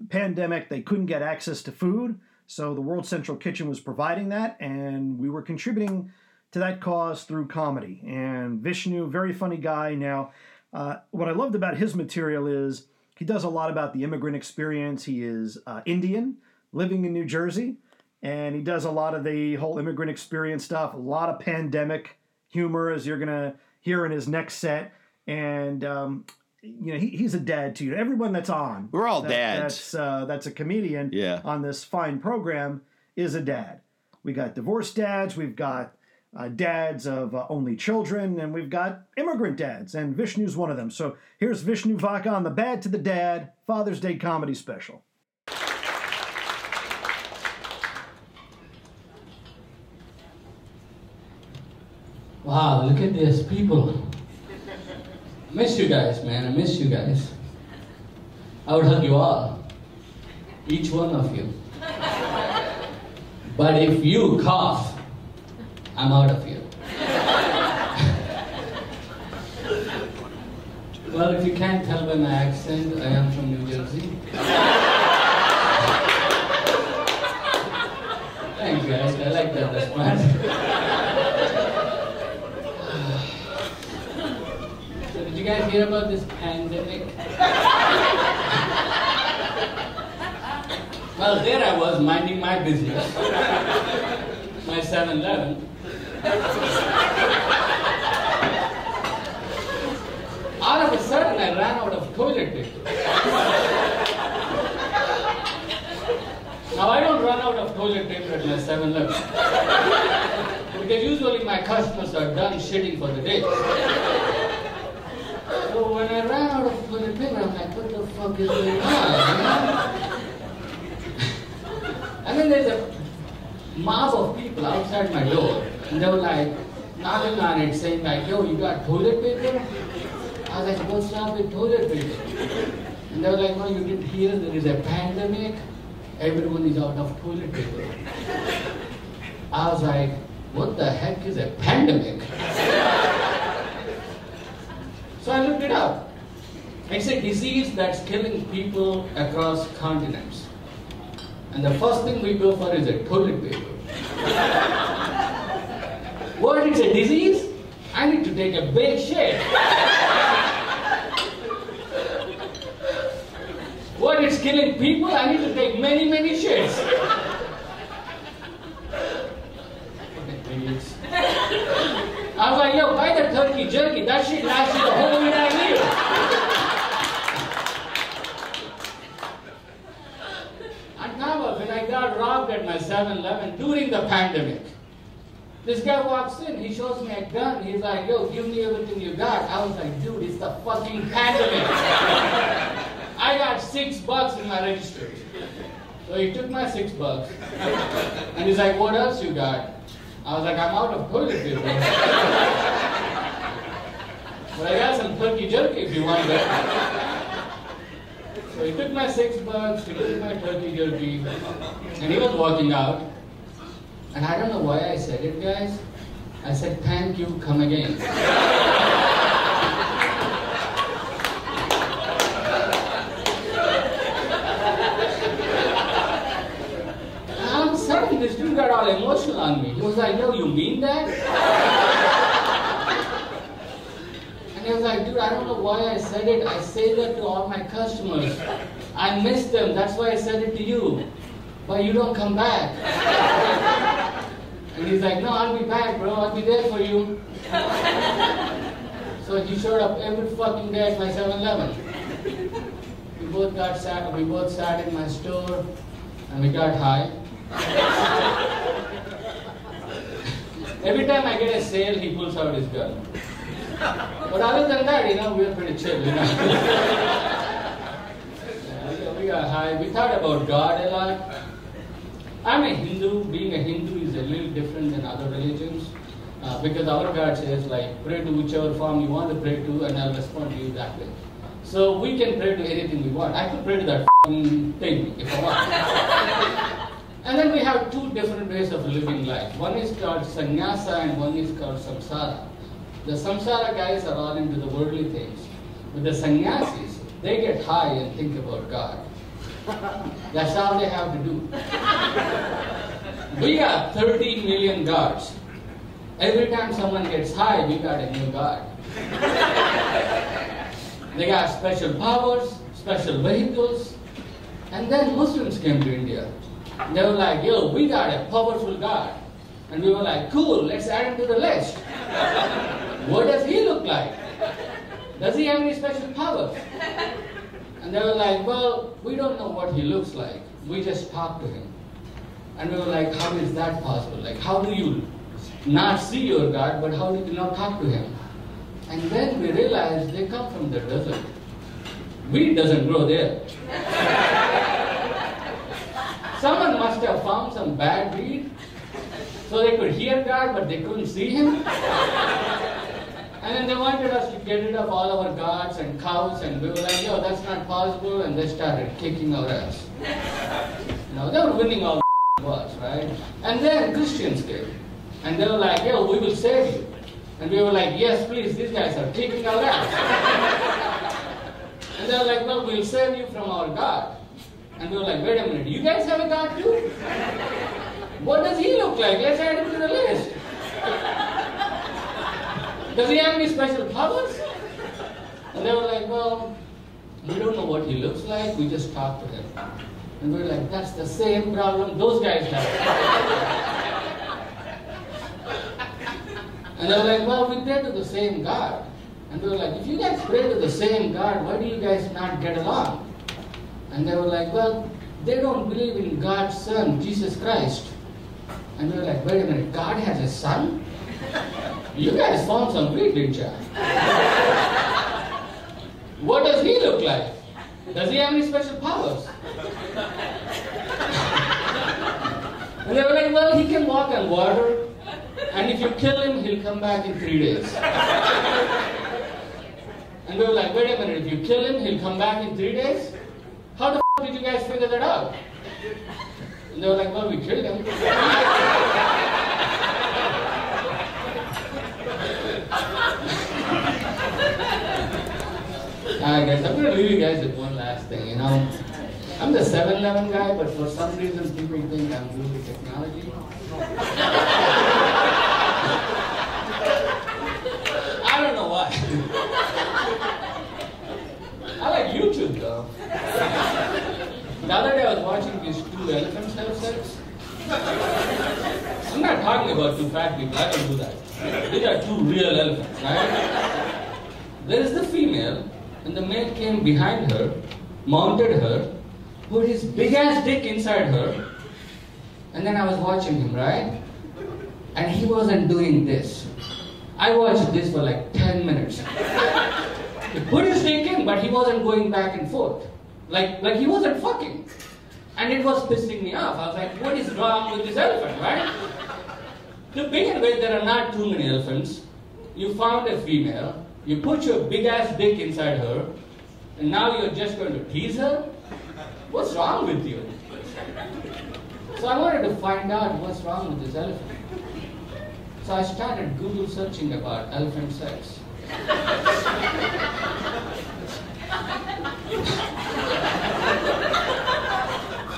pandemic, they couldn't get access to food. So the World Central Kitchen was providing that, and we were contributing to that cause through comedy. And Vishnu, very funny guy. Now, uh, what I loved about his material is he does a lot about the immigrant experience. He is uh, Indian, living in New Jersey, and he does a lot of the whole immigrant experience stuff, a lot of pandemic humor, as you're going to hear in his next set. And um, you know, he, he's a dad too. Everyone that's on, we're all that, dads. That's uh, that's a comedian. Yeah. On this fine program is a dad. We got divorced dads. We've got uh, dads of uh, only children, and we've got immigrant dads. And Vishnu's one of them. So here's Vishnu Vaka on the Bad to the Dad Father's Day comedy special. Wow, look at these people miss you guys, man. I miss you guys. I would hug you all. Each one of you. But if you cough, I'm out of here. well, if you can't tell by my accent, I am from New Jersey. Thanks, guys. I like that response. so, hear about this pandemic? well, there I was minding my business, my 7 Eleven. All of a sudden, I ran out of toilet paper. Now, I don't run out of toilet paper at my 7 Eleven. Because usually my customers are done shitting for the day. When I ran out of toilet paper, I'm like, what the fuck is going on? and then there's a mob of people outside my door, and they were like knocking on it, saying like, yo, you got toilet paper? I was like, what's up with toilet paper? And they were like, no, you didn't hear there is a pandemic. Everyone is out of toilet paper. I was like, what the heck is a pandemic? So I looked it up. It's a disease that's killing people across continents. And the first thing we go for is a toilet paper. what is a disease? I need to take a big shit. what is killing people? I need to take many, many shits. Idiots. I was like, yo, buy the turkey jerky. That shit lasts you the whole year I live. On top of it, I got robbed at my 7-Eleven during the pandemic. This guy walks in, he shows me a gun. He's like, yo, give me everything you got. I was like, dude, it's the fucking pandemic. I got six bucks in my register. So he took my six bucks. And he's like, what else you got? I was like, I'm out of toilet paper. but I got some turkey jerky if you want that. So he took my six bucks, he took my turkey jerky, and he was walking out. And I don't know why I said it, guys. I said, thank you, come again. And all of a sudden, this dude got all emotional on me. He was like, yo, you mean that? And he was like, dude, I don't know why I said it. I say that to all my customers. I miss them. That's why I said it to you. But you don't come back. And he's like, no, I'll be back, bro. I'll be there for you. So he showed up every fucking day at my 7-Eleven. We both got sat, we both sat in my store, and we got high. every time I get a sale, he pulls out his gun. But other than that, you know, we were pretty chill, you know. Yeah, we got- high. We thought about God a lot. I'm a Hindu. Being a Hindu is a little different than other religions uh, because our God says, like, pray to whichever form you want to pray to, and I'll respond to you that way. So we can pray to anything we want. I could pray to that thing if I want. and then we have two different ways of living life. One is called sannyasa, and one is called samsara. The samsara guys are all into the worldly things, but the sannyasis, they get high and think about God. That's all they have to do. We have 13 million gods. Every time someone gets high, we got a new god. They got special powers, special vehicles. And then Muslims came to India. They were like, yo, we got a powerful god. And we were like, cool, let's add him to the list. What does he look like? Does he have any special powers? And they were like, well, we don't know what he looks like. We just talked to him. And we were like, how is that possible? Like, how do you not see your God, but how do you not talk to him? And then we realized they come from the desert. Wheat doesn't grow there. Someone must have found some bad weed so they could hear God, but they couldn't see him. And then they wanted us to get rid of all our gods and cows, and we were like, yo, that's not possible, and they started kicking our ass. You know, they were winning all the wars, right? And then Christians came, and they were like, yo, we will save you. And we were like, yes, please, these guys are kicking our ass. and they were like, well, we'll save you from our God. And we were like, wait a minute, you guys have a God too? What does he look like? Let's add him to the list. Does he have any special powers? And they were like, well, we don't know what he looks like, we just talked to him. And we were like, that's the same problem those guys have. and they were like, well, we pray to the same God. And we were like, if you guys pray to the same God, why do you guys not get along? And they were like, well, they don't believe in God's Son, Jesus Christ. And we were like, wait a minute, God has a son? You guys found some didn't you? what does he look like? Does he have any special powers? and they were like, well, he can walk on water, and if you kill him, he'll come back in three days. and we were like, wait a minute, if you kill him, he'll come back in three days? How the f- did you guys figure that out? And they were like, well, we killed him. Alright guys, I'm gonna leave you guys with one last thing, you know. I'm the 7-Eleven guy, but for some reason people think I'm good with technology. I don't know why. I like YouTube though. The other day I was watching these two elephants have sex. I'm not talking about two fat people, I don't do that. These are two real elephants, right? There is the female, and the male came behind her, mounted her, put his big ass dick inside her, and then I was watching him, right? And he wasn't doing this. I watched this for like 10 minutes. He put his dick in, but he wasn't going back and forth. Like, like he wasn't fucking. And it was pissing me off. I was like, what is wrong with this elephant, right? To begin with, there are not too many elephants. You found a female, you put your big ass dick inside her, and now you're just going to tease her? What's wrong with you? So I wanted to find out what's wrong with this elephant. So I started Google searching about elephant sex.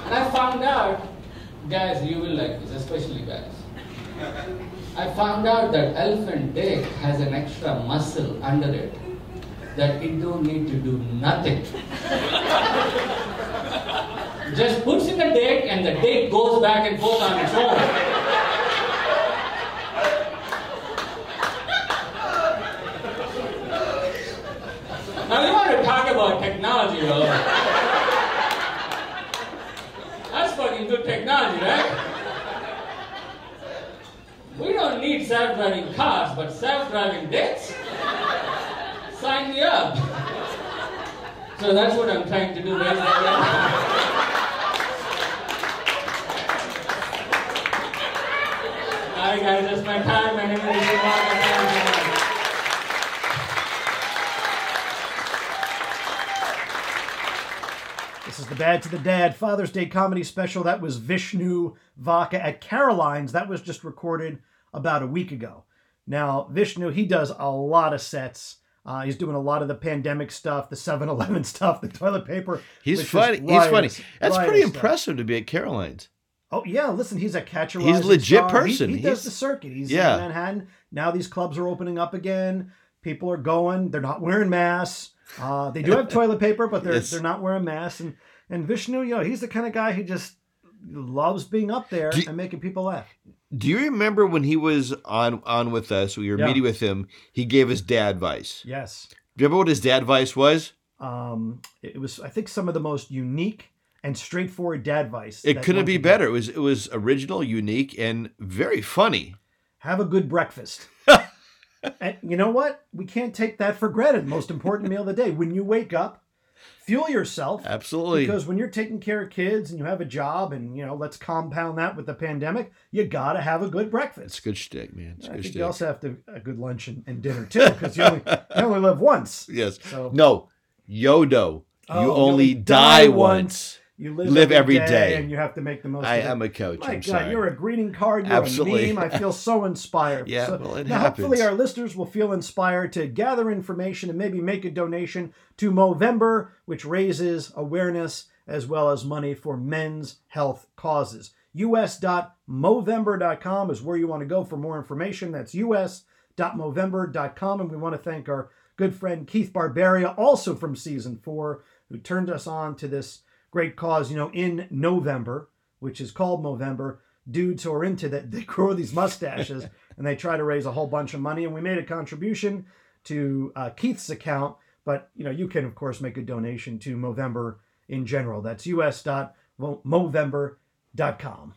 And I found out, guys, you will like this, especially guys. I found out that elephant dick has an extra muscle under it that it don't need to do nothing. Just puts in the dick and the dick goes back and forth on its own. Now we want to talk about technology, though. That's fucking good technology, right? We don't need self-driving cars, but self-driving dicks? Sign me up. So that's what I'm trying to do basically. Alright guys, that's my time. My name is Mark. This is the Bad to the Dad Father's Day comedy special. That was Vishnu Vaka at Caroline's. That was just recorded about a week ago. Now, Vishnu, he does a lot of sets. Uh, he's doing a lot of the pandemic stuff, the 7 Eleven stuff, the toilet paper. He's funny. He's funny. That's pretty stuff. impressive to be at Caroline's. Oh yeah, listen, he's a catcher. He's a legit person. He, he does the circuit. He's Yeah. in Manhattan. Now these clubs are opening up again. People are going. They're not wearing masks. Uh, they do have toilet paper, but they're Yes. they're not wearing masks. And and Vishnu, you know, he's the kind of guy who just loves being up there Do- and making people laugh. Do you remember when he was on on with us? We were Yeah. meeting with him. He gave his dad advice. Yes. Do you remember what his dad advice was? Um, it was I think some of the most unique and straightforward dad advice. It couldn't be better. get. It was it was original, unique, and very funny. Have a good breakfast. and you know what? We can't take that for granted. Most important meal of the day. When you wake up, fuel yourself. Absolutely. Because when you're taking care of kids and you have a job, and you know, let's compound that with the pandemic, you gotta have a good breakfast. It's a good shtick, man. It's I good think shtick. you also have to a good lunch and, and dinner too, because you only, you only live once. yes. So No, Yodo. Oh, you only only die, die once. You live, Live every day. and you have to make the most. I of it. am a coach. My I'm God, sorry. you're a greeting card. You're Absolutely. a meme. I feel so inspired. Yeah, So- well, it now, hopefully, our listeners will feel inspired to gather information and maybe make a donation to Movember, which raises awareness as well as money for men's health causes. us.movember.com is where you want to go for more information. That's us.movember.com. And we want to thank our good friend Keith Barbaria, also from season four, who turned us on to this great cause, you know, in November, which is called Movember. Dudes who are into that, they grow these mustaches and they try to raise a whole bunch of money. And we made a contribution to uh, Keith's account, but you know, you can of course make a donation to Movember in general. That's us.movember.com.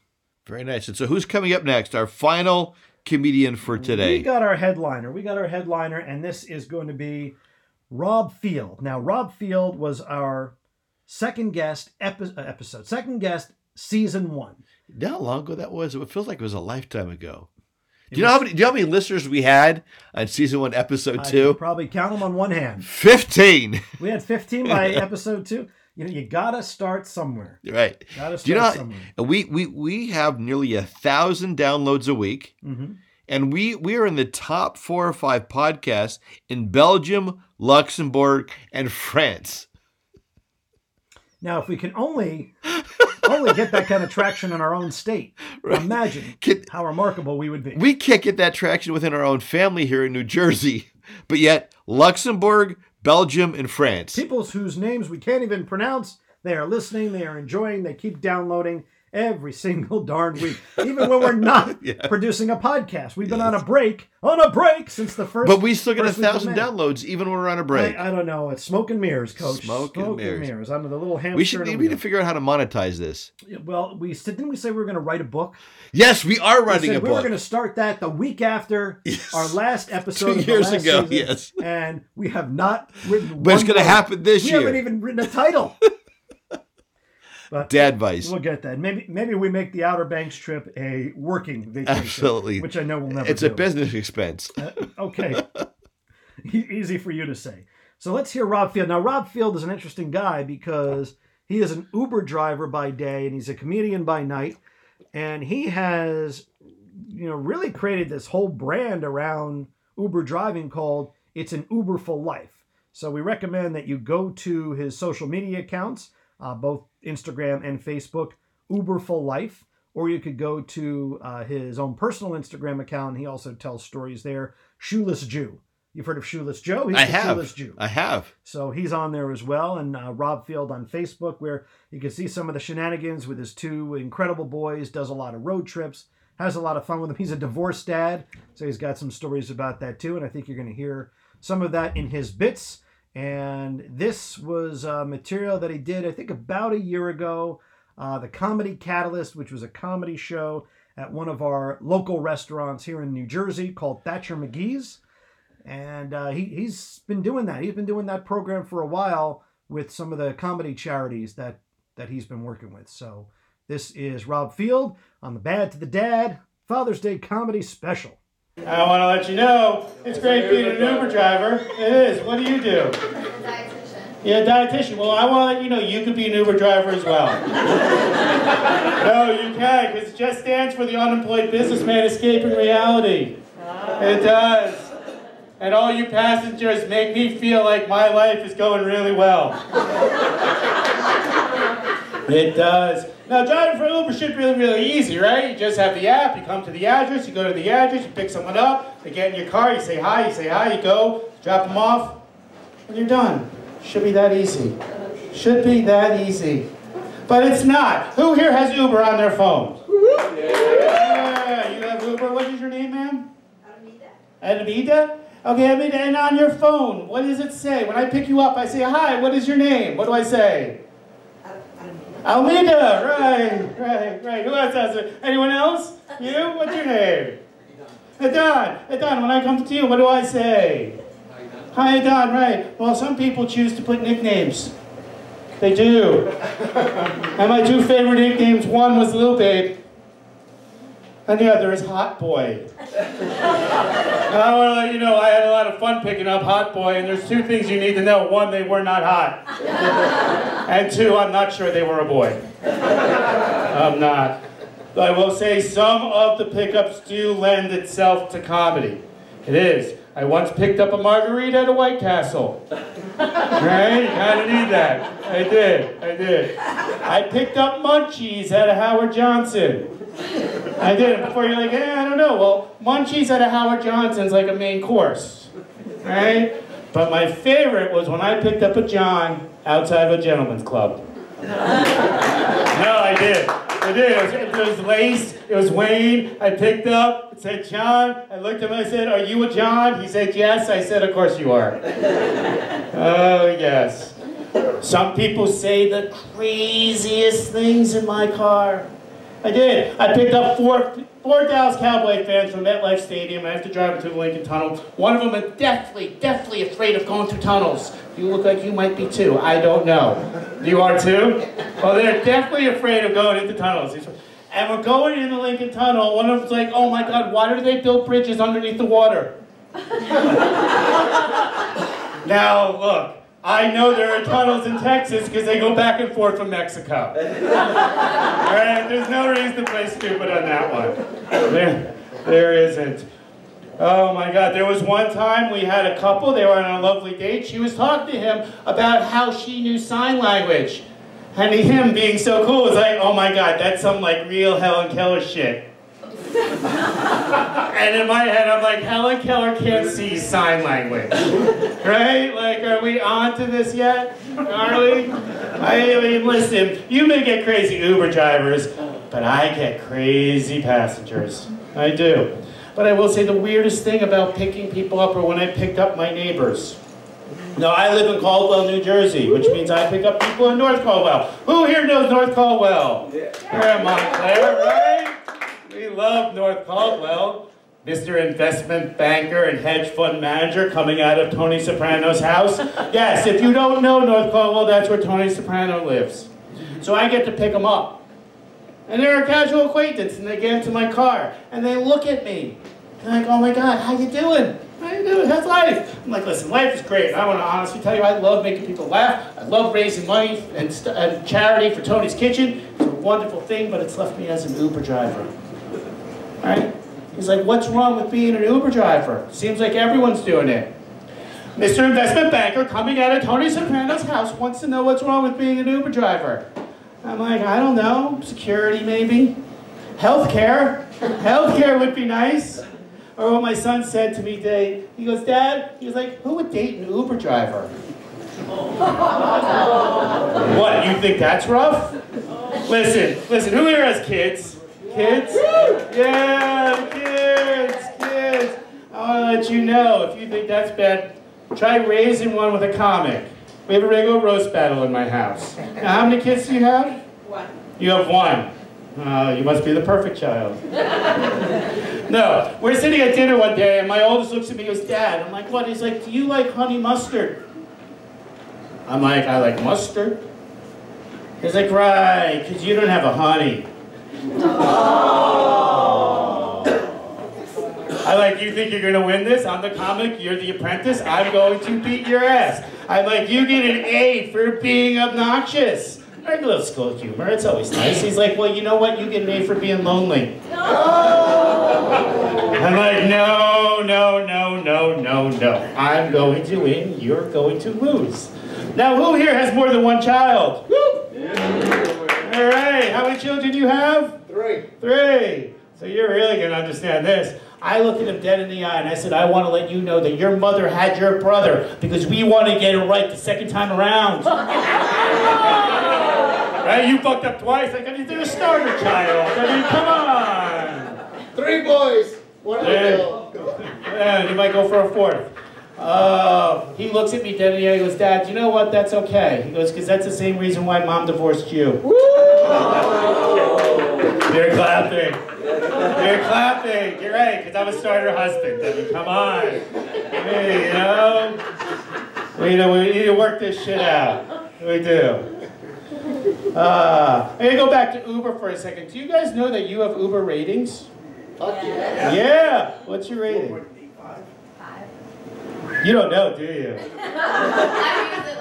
Very nice. And so, who's coming up next? Our final comedian for today. We got our headliner. We got our headliner, and this is going to be Rob Field. Now, Rob Field was our second guest epi- uh, episode, second guest season one. You know how long ago that was? It feels like it was a lifetime ago. Do you know how many? Do you know how many listeners we had on season one, episode I two? probably count them on one hand. Fifteen. We had 15 by episode two. You know, you gotta start somewhere. right. Gotta start Do you know? somewhere. we we we have nearly a thousand downloads a week, Mhm. and we we are in the top four or five podcasts in Belgium, Luxembourg, and France. Now, if we can only only get that kind of traction in our own state, imagine Can- how remarkable we would be. We can't get that traction within our own family here in New Jersey, but yet Luxembourg, Belgium, and France. People whose names we can't even pronounce, they are listening, they are enjoying, they keep downloading every single darn week, even when we're not Yeah. producing a podcast. We've been on a break, on a break since the first. But we still get a first week of thousand downloads even when we're on a break. I, I don't know. It's smoke and mirrors, coach. Smoke and mirrors. I'm the little hamster. we should need to figure out how to monetize this. Well, we said, didn't we say we were going to write a book? Yes, we are We writing said a we were book. going to start that the week after Yes. our last episode. Two of the years ago, season, yes. and we have not written. But it's going to happen this We year. We haven't even written a title. But Dad advice. we'll get that. Maybe maybe we make the Outer Banks trip a working vacation, Absolutely. which I know we'll never. It's a business expense. Uh, okay, E- easy for you to say. So let's hear Rob Field. Now Rob Field is an interesting guy because he is an Uber driver by day and he's a comedian by night, and he has, you know, really created this whole brand around Uber driving called "It's an Uber for Life." So we recommend that you go to his social media accounts, uh, both Instagram and Facebook, Uber for Life, or you could go to uh, his own personal Instagram account. And he also tells stories there. Shoeless Jew. You've heard of Shoeless Joe? He's I have. Shoeless Jew. I have. So he's on there as well, and uh, Rob Field on Facebook, where you can see some of the shenanigans with his two incredible boys. Does a lot of road trips, has a lot of fun with them. He's a divorced dad, so he's got some stories about that too, and I think you're going to hear some of that in his bits. And this was uh, material that he did, I think, about a year ago. Uh, the Comedy Catalyst, which was a comedy show at one of our local restaurants here in New Jersey called Thatcher McGee's and uh, he, he's been doing that. He's been doing that program for a while with some of the comedy charities that that he's been working with. So this is Rob Field on the Bad to the Dad Father's Day comedy special. I want to let you know it's great being an Uber driver. It is. What do you do? dietitian. You're a dietitian. Yeah, dietitian. Well, I want to let you know you could be an Uber driver as well. no, you can, because it just stands for the unemployed businessman escaping reality. Ah. It does. And all you passengers make me feel like my life is going really well. It does. Now, driving for Uber should be really, really easy, right? You just have the app, you come to the address, you go to the address, you pick someone up, they get in your car, you say hi, you say hi, you go, drop them off, and you're done. Should be that easy. Should be that easy. But it's not. Who here has Uber on their phone? Yeah, you have Uber. What is your name, ma'am? Adamida? Okay, Adamida, and on your phone, what does it say? When I pick you up, I say, hi, what is your name? What do I say? Almeida, right, right, right. Who else has it? Anyone else? You? What's your name? Adon. Adon, when I come to you, what do I say? Hi, Adon, right. Well, some people choose to put nicknames. They do. and my two favorite nicknames, one was Little Babe, and the other is Hot Boy. I want to let you know I had a lot of fun picking up Hot Boy, and there's two things you need to know. One, they were not hot. and two, I'm not sure they were a boy. I'm not. But I will say some of the pickups do lend itself to comedy. It is. I once picked up a margarita at a White Castle. right? You kind of need that. I did. I did. I picked up munchies at a Howard Johnson. I did. it Before you're like, eh, I don't know. Well, munchies at a Howard Johnson's like a main course. Right? But my favorite was when I picked up a John outside of a gentleman's club. no, I did. I did. It was, it was Lace. It was Wayne. I picked up. It said John. I looked at him. I said, "Are you a John?" He said, "Yes." I said, "Of course you are." oh yes. Some people say the craziest things in my car. I did. I picked up four, four Dallas Cowboy fans from MetLife Stadium. I have to drive them the Lincoln Tunnel. One of them is deathly, deathly afraid of going through tunnels. You look like you might be too. I don't know. You are too? Well, they're definitely afraid of going into tunnels. And we're going in the Lincoln Tunnel. One of them's like, oh my God, why do they build bridges underneath the water? now, look. I know there are tunnels in Texas because they go back and forth from Mexico. All right, there's no reason to play stupid on that one. There, there isn't. Oh my God, there was one time we had a couple, they were on a lovely date. She was talking to him about how she knew sign language. And him being so cool was like, oh my God, that's some like real Helen Keller shit. And in my head, I'm like, Helen Keller can't see sign language. right? Like, are we on to this yet? Are we? I mean, listen, you may get crazy Uber drivers, but I get crazy passengers. I do. But I will say the weirdest thing about picking people up are when I picked up my neighbors. Now, I live in Caldwell, New Jersey, which means I pick up people in North Caldwell. Who here knows North Caldwell? Yeah. Here, Montclair, right? We love North Caldwell. Mr. Investment Banker and Hedge Fund Manager coming out of Tony Soprano's house. Yes, if you don't know North Caldwell, that's where Tony Soprano lives. So I get to pick them up. And they're a casual acquaintance, and they get into my car, and they look at me. They're like, oh my God, how you doing? How you doing? How's life? I'm like, listen, life is great. I want to honestly tell you, I love making people laugh. I love raising money and, and charity for Tony's Kitchen. It's a wonderful thing, but it's left me as an Uber driver. Right? He's like, what's wrong with being an Uber driver? Seems like everyone's doing it. Mr. Investment Banker coming out of Tony Soprano's house wants to know what's wrong with being an Uber driver. I'm like, I don't know, security maybe? Healthcare? Healthcare would be nice. Or what my son said to me today, he goes, Dad, he was like, who would date an Uber driver? what, you think that's rough? Listen, listen, who here has kids? Kids? Yeah, kids, kids. I want to let you know, if you think that's bad, try raising one with a comic. We have a regular roast battle in my house. Now, how many kids do you have? One. You have one. Uh, you must be the perfect child. no, we're sitting at dinner one day, and my oldest looks at me and goes, Dad. I'm like, what? He's like, do you like honey mustard? I'm like, I like mustard. He's like, right, because you don't have a honey. I like, you think you're going to win this? I'm the comic, you're the apprentice, I'm going to beat your ass. I'm like, you get an A for being obnoxious. Regular school humor, it's always nice. He's like, well, you know what? You get an A for being lonely. No. I'm like, no, no, no, no, no, no. I'm going to win, you're going to lose. Now, who here has more than one child? All right, how many children do you have? Three. Three. So you're really going to understand this. I looked at him dead in the eye and I said, I want to let you know that your mother had your brother because we want to get it right the second time around. right? You fucked up twice. Like, I mean, they're a starter child. I mean, come on. Three boys. One Yeah. Yeah, you might go for a fourth. Uh, he looks at me dead in the eye and he goes, Dad, you know what? That's okay. He goes, because that's the same reason why mom divorced you. They're clapping. They're clapping. You're right, because I'm a starter husband. I mean, come on. Hey, you know? We, you know, we need to work this shit out. We do. Uh, I'm gonna go back to Uber for a second. Do you guys know that you have Uber ratings? Fuck yeah. Yeah. What's your rating? Five. You don't know, do you?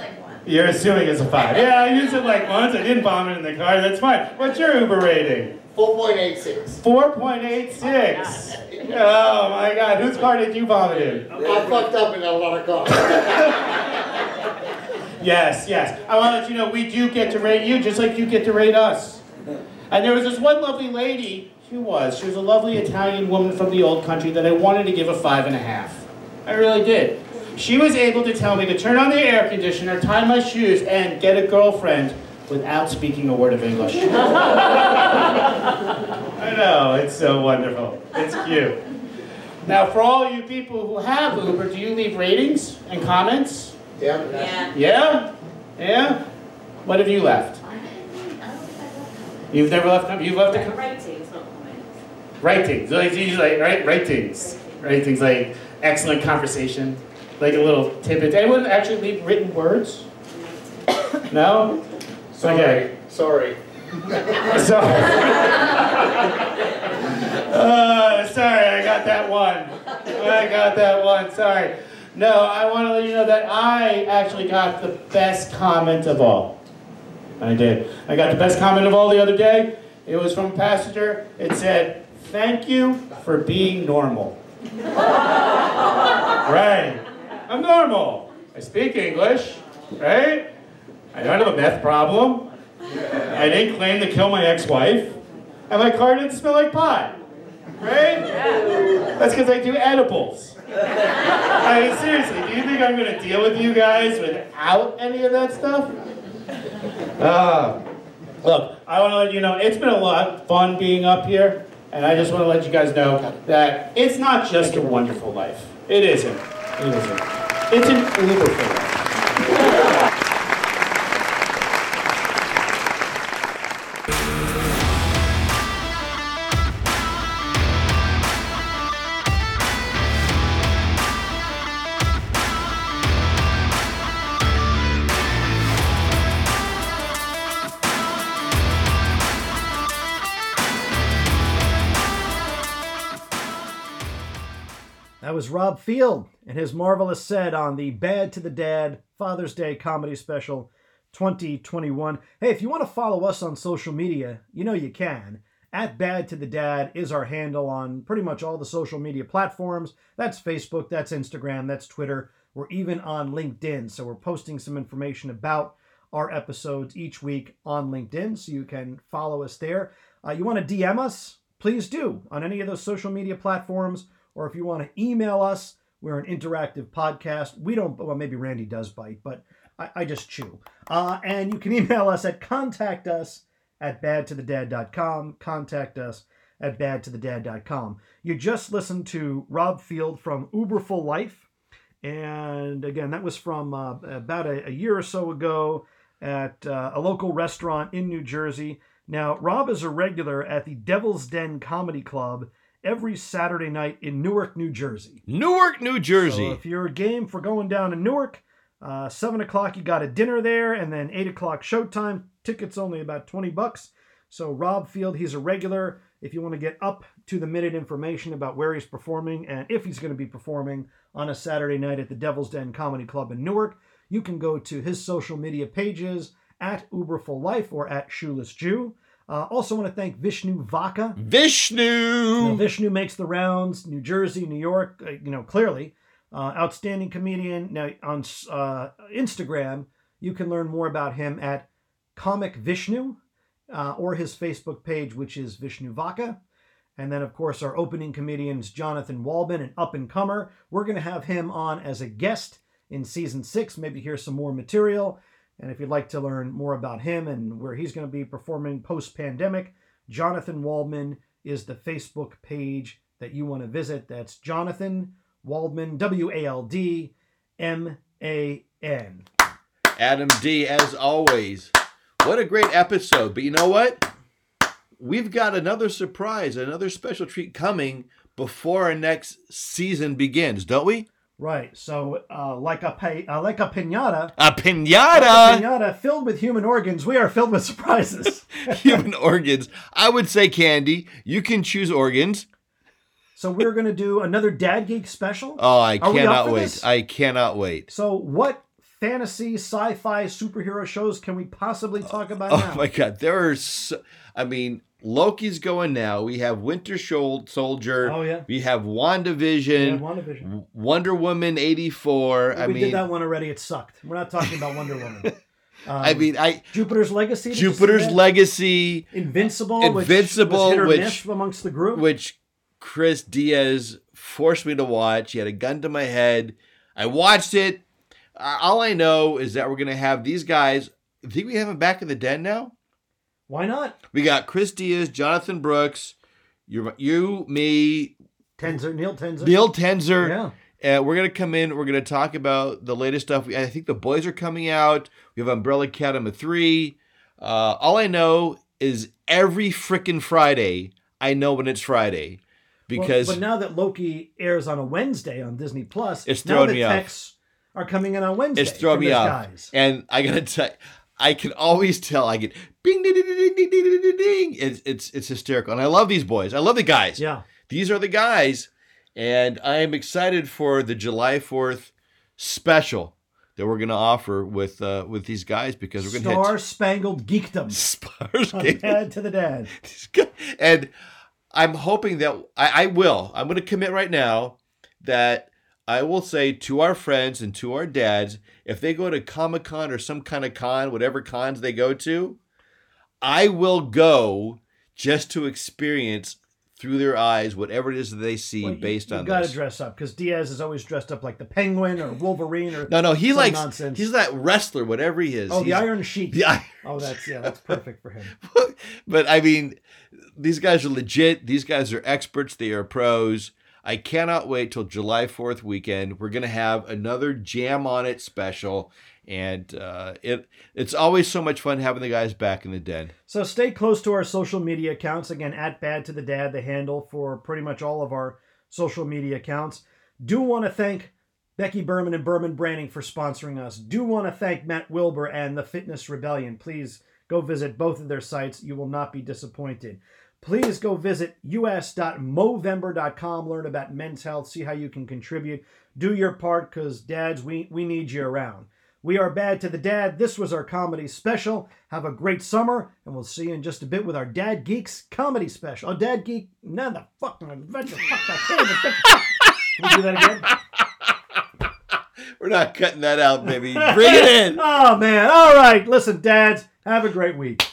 You're assuming it's a five. Yeah, I used it like once. I didn't vomit in the car. That's fine. What's your Uber rating? 4.86. 4.86. Oh my God. Whose car did you vomit in? I fucked up in a lot of cars. Yes, yes. I want to let you know we do get to rate you just like you get to rate us. And there was this one lovely lady. She was. She was a lovely Italian woman from the old country that I wanted to give a five and a half. I really did. She was able to tell me to turn on the air conditioner, tie my shoes, and get a girlfriend without speaking a word of English. I know, it's so wonderful. It's cute. Now, for all you people who have Uber, do you leave ratings and comments? Yeah. Yeah. Yeah? Yeah? What have you left? You've never left, com- you've left a com- Ratings, not comments. ratings. Like, it's usually like, right, ratings. Ratings like excellent conversation, like a little tidbit. Anyone actually leave written words? No? Okay. Sorry. So, uh, sorry, I got that one. I got that one. Sorry. No, I want to let you know that I actually got the best comment of all. I did. I got the best comment of all the other day. It was from a passenger. It said, "Thank you for being normal." right. I'm normal. I speak English. Right. I don't have a meth problem. I didn't claim to kill my ex-wife, and my car didn't smell like pot. Right? That's because I do edibles. I mean, seriously, do you think I'm going to deal with you guys without any of that stuff? Uh, look, I want to let you know it's been a lot of fun being up here, and I just want to let you guys know that it's not just a wonderful life. It isn't. It isn't. It's an uber life. That was Rob Field and his marvelous set on the Bad to the Dad Father's Day Comedy Special 2021. Hey, if you want to follow us on social media, you know you can. At Bad to the Dad is our handle on pretty much all the social media platforms. That's Facebook, that's Instagram, that's Twitter. We're even on LinkedIn. So we're posting some information about our episodes each week on LinkedIn. So you can follow us there. Uh, you want to DM us? Please do on any of those social media platforms or if you want to email us, we're an interactive podcast. We don't, well, maybe Randy does bite, but I, I just chew. Uh, and you can email us at contact us at badtothedad.com. Contact us at badtothedad.com. You just listened to Rob Field from Uberful Life. And again, that was from uh, about a, a year or so ago at uh, a local restaurant in New Jersey. Now, Rob is a regular at the Devil's Den Comedy Club every Saturday night in Newark, New Jersey. Newark, New Jersey. So if you're a game for going down to Newark, uh, seven o'clock you got a dinner there, and then eight o'clock showtime. Tickets only about twenty bucks. So Rob Field, he's a regular. If you want to get up to the minute information about where he's performing and if he's going to be performing on a Saturday night at the Devil's Den Comedy Club in Newark, you can go to his social media pages at Uberful Life or at Shoeless Jew. Uh, also want to thank Vishnu Vaka. Now, Vishnu. Vishnu makes the rounds, New Jersey, New York, uh, you know, clearly. Uh, outstanding comedian. Now, on uh, Instagram, you can learn more about him at Comic Vishnu uh, or his Facebook page, which is Vishnu Vaka. And then, of course, our opening comedians, Jonathan Waldman, an up and comer. We're going to have him on as a guest in season six, maybe hear some more material. And if you'd like to learn more about him and where he's going to be performing post pandemic, Jonathan Waldman is the Facebook page that you want to visit. That's Jonathan Waldman, W A L D M A N. Adam D, as always. What a great episode. But you know what? We've got another surprise, another special treat coming before our next season begins, don't we? Right. So, uh, like a pa- uh, like a pinata, A like a pinata, pinata filled with human organs, we are filled with surprises. human organs. I would say candy. You can choose organs. so we're gonna do another Dad Geek special. Oh, I Are cannot wait. this? I cannot wait. So, what fantasy, sci-fi, superhero shows can we possibly talk about Oh now? my god, there are. So, I mean, Loki's going now. We have Winter Soldier. Oh, yeah. We have Yeah, WandaVision. WandaVision. Wonder Woman eighty four. I we mean, did that one already. It sucked. We're not talking about Wonder Woman. Um, I mean, I Jupiter's Legacy. did you see Jupiter's? Legacy, Invincible. Invincible, which was hit or which- amongst the group. which Chris Diaz forced me to watch. He had a gun to my head. I watched it. All I know is that we're gonna have these guys. I think we have them back in the den now. Why not? We got Chris Diaz, Jonathan Brooks, you, you, me, Tenzer, Neil Tenzer. Neil Tenzer. Yeah. And we're gonna come in. We're gonna talk about the latest stuff. I think the boys are coming out. We have Umbrella Academy three. Uh, all I know is every freaking Friday, I know when it's Friday, Well, because but now that Loki airs on a Wednesday on Disney Plus, It's now throwing the me off. are coming in on Wednesday. it's throwing me those off. Guys. And I gotta tell, I can always tell. I get bing ding ding ding ding ding ding ding. ding. It's it's it's hysterical, and I love these boys. I love the guys. Yeah. These are the guys, and I am excited for the July Fourth special that we're gonna offer with uh, with these guys because we're gonna Star Spangled Geekdom. Spars Dad to the Dad. and I'm hoping that I, I will. I'm gonna commit right now that I will say to our friends and to our dads, if they go to Comic Con or some kind of con, whatever cons they go to, I will go just to experience through their eyes whatever it is that they see Well, based you on You got to dress up because Diaz is always dressed up like the Penguin or Wolverine or no, no, he likes nonsense. he's that wrestler, whatever he is. oh the Iron Sheik. the Iron oh, that's yeah, that's perfect for him. but I mean, these guys are legit. These guys are experts. They are pros. I cannot wait till July 4th weekend. We're going to have another Jam on It special. And uh, it it's always so much fun having the guys back in the den. So stay close to our social media accounts. Again, at Bad to the Dad, the handle for pretty much all of our social media accounts. Do want to thank Becky Berman and Berman Branding for sponsoring us. Do want to thank Matt Wilbur and the Fitness Rebellion. Please go visit both of their sites. You will not be disappointed. Please go visit us.movember.com, learn about men's health, see how you can contribute. Do your part because, dads, we, we need you around. We are Bad to the Dad. This was our comedy special. Have a great summer, and we'll see you in just a bit with our Dad Geeks comedy special. Oh, Dad Geek, none the fucking adventure. Fuck that. Even the fuck. Can we do that again? We're not cutting that out, baby. Bring it in. Oh, man. All right. Listen, dads, have a great week.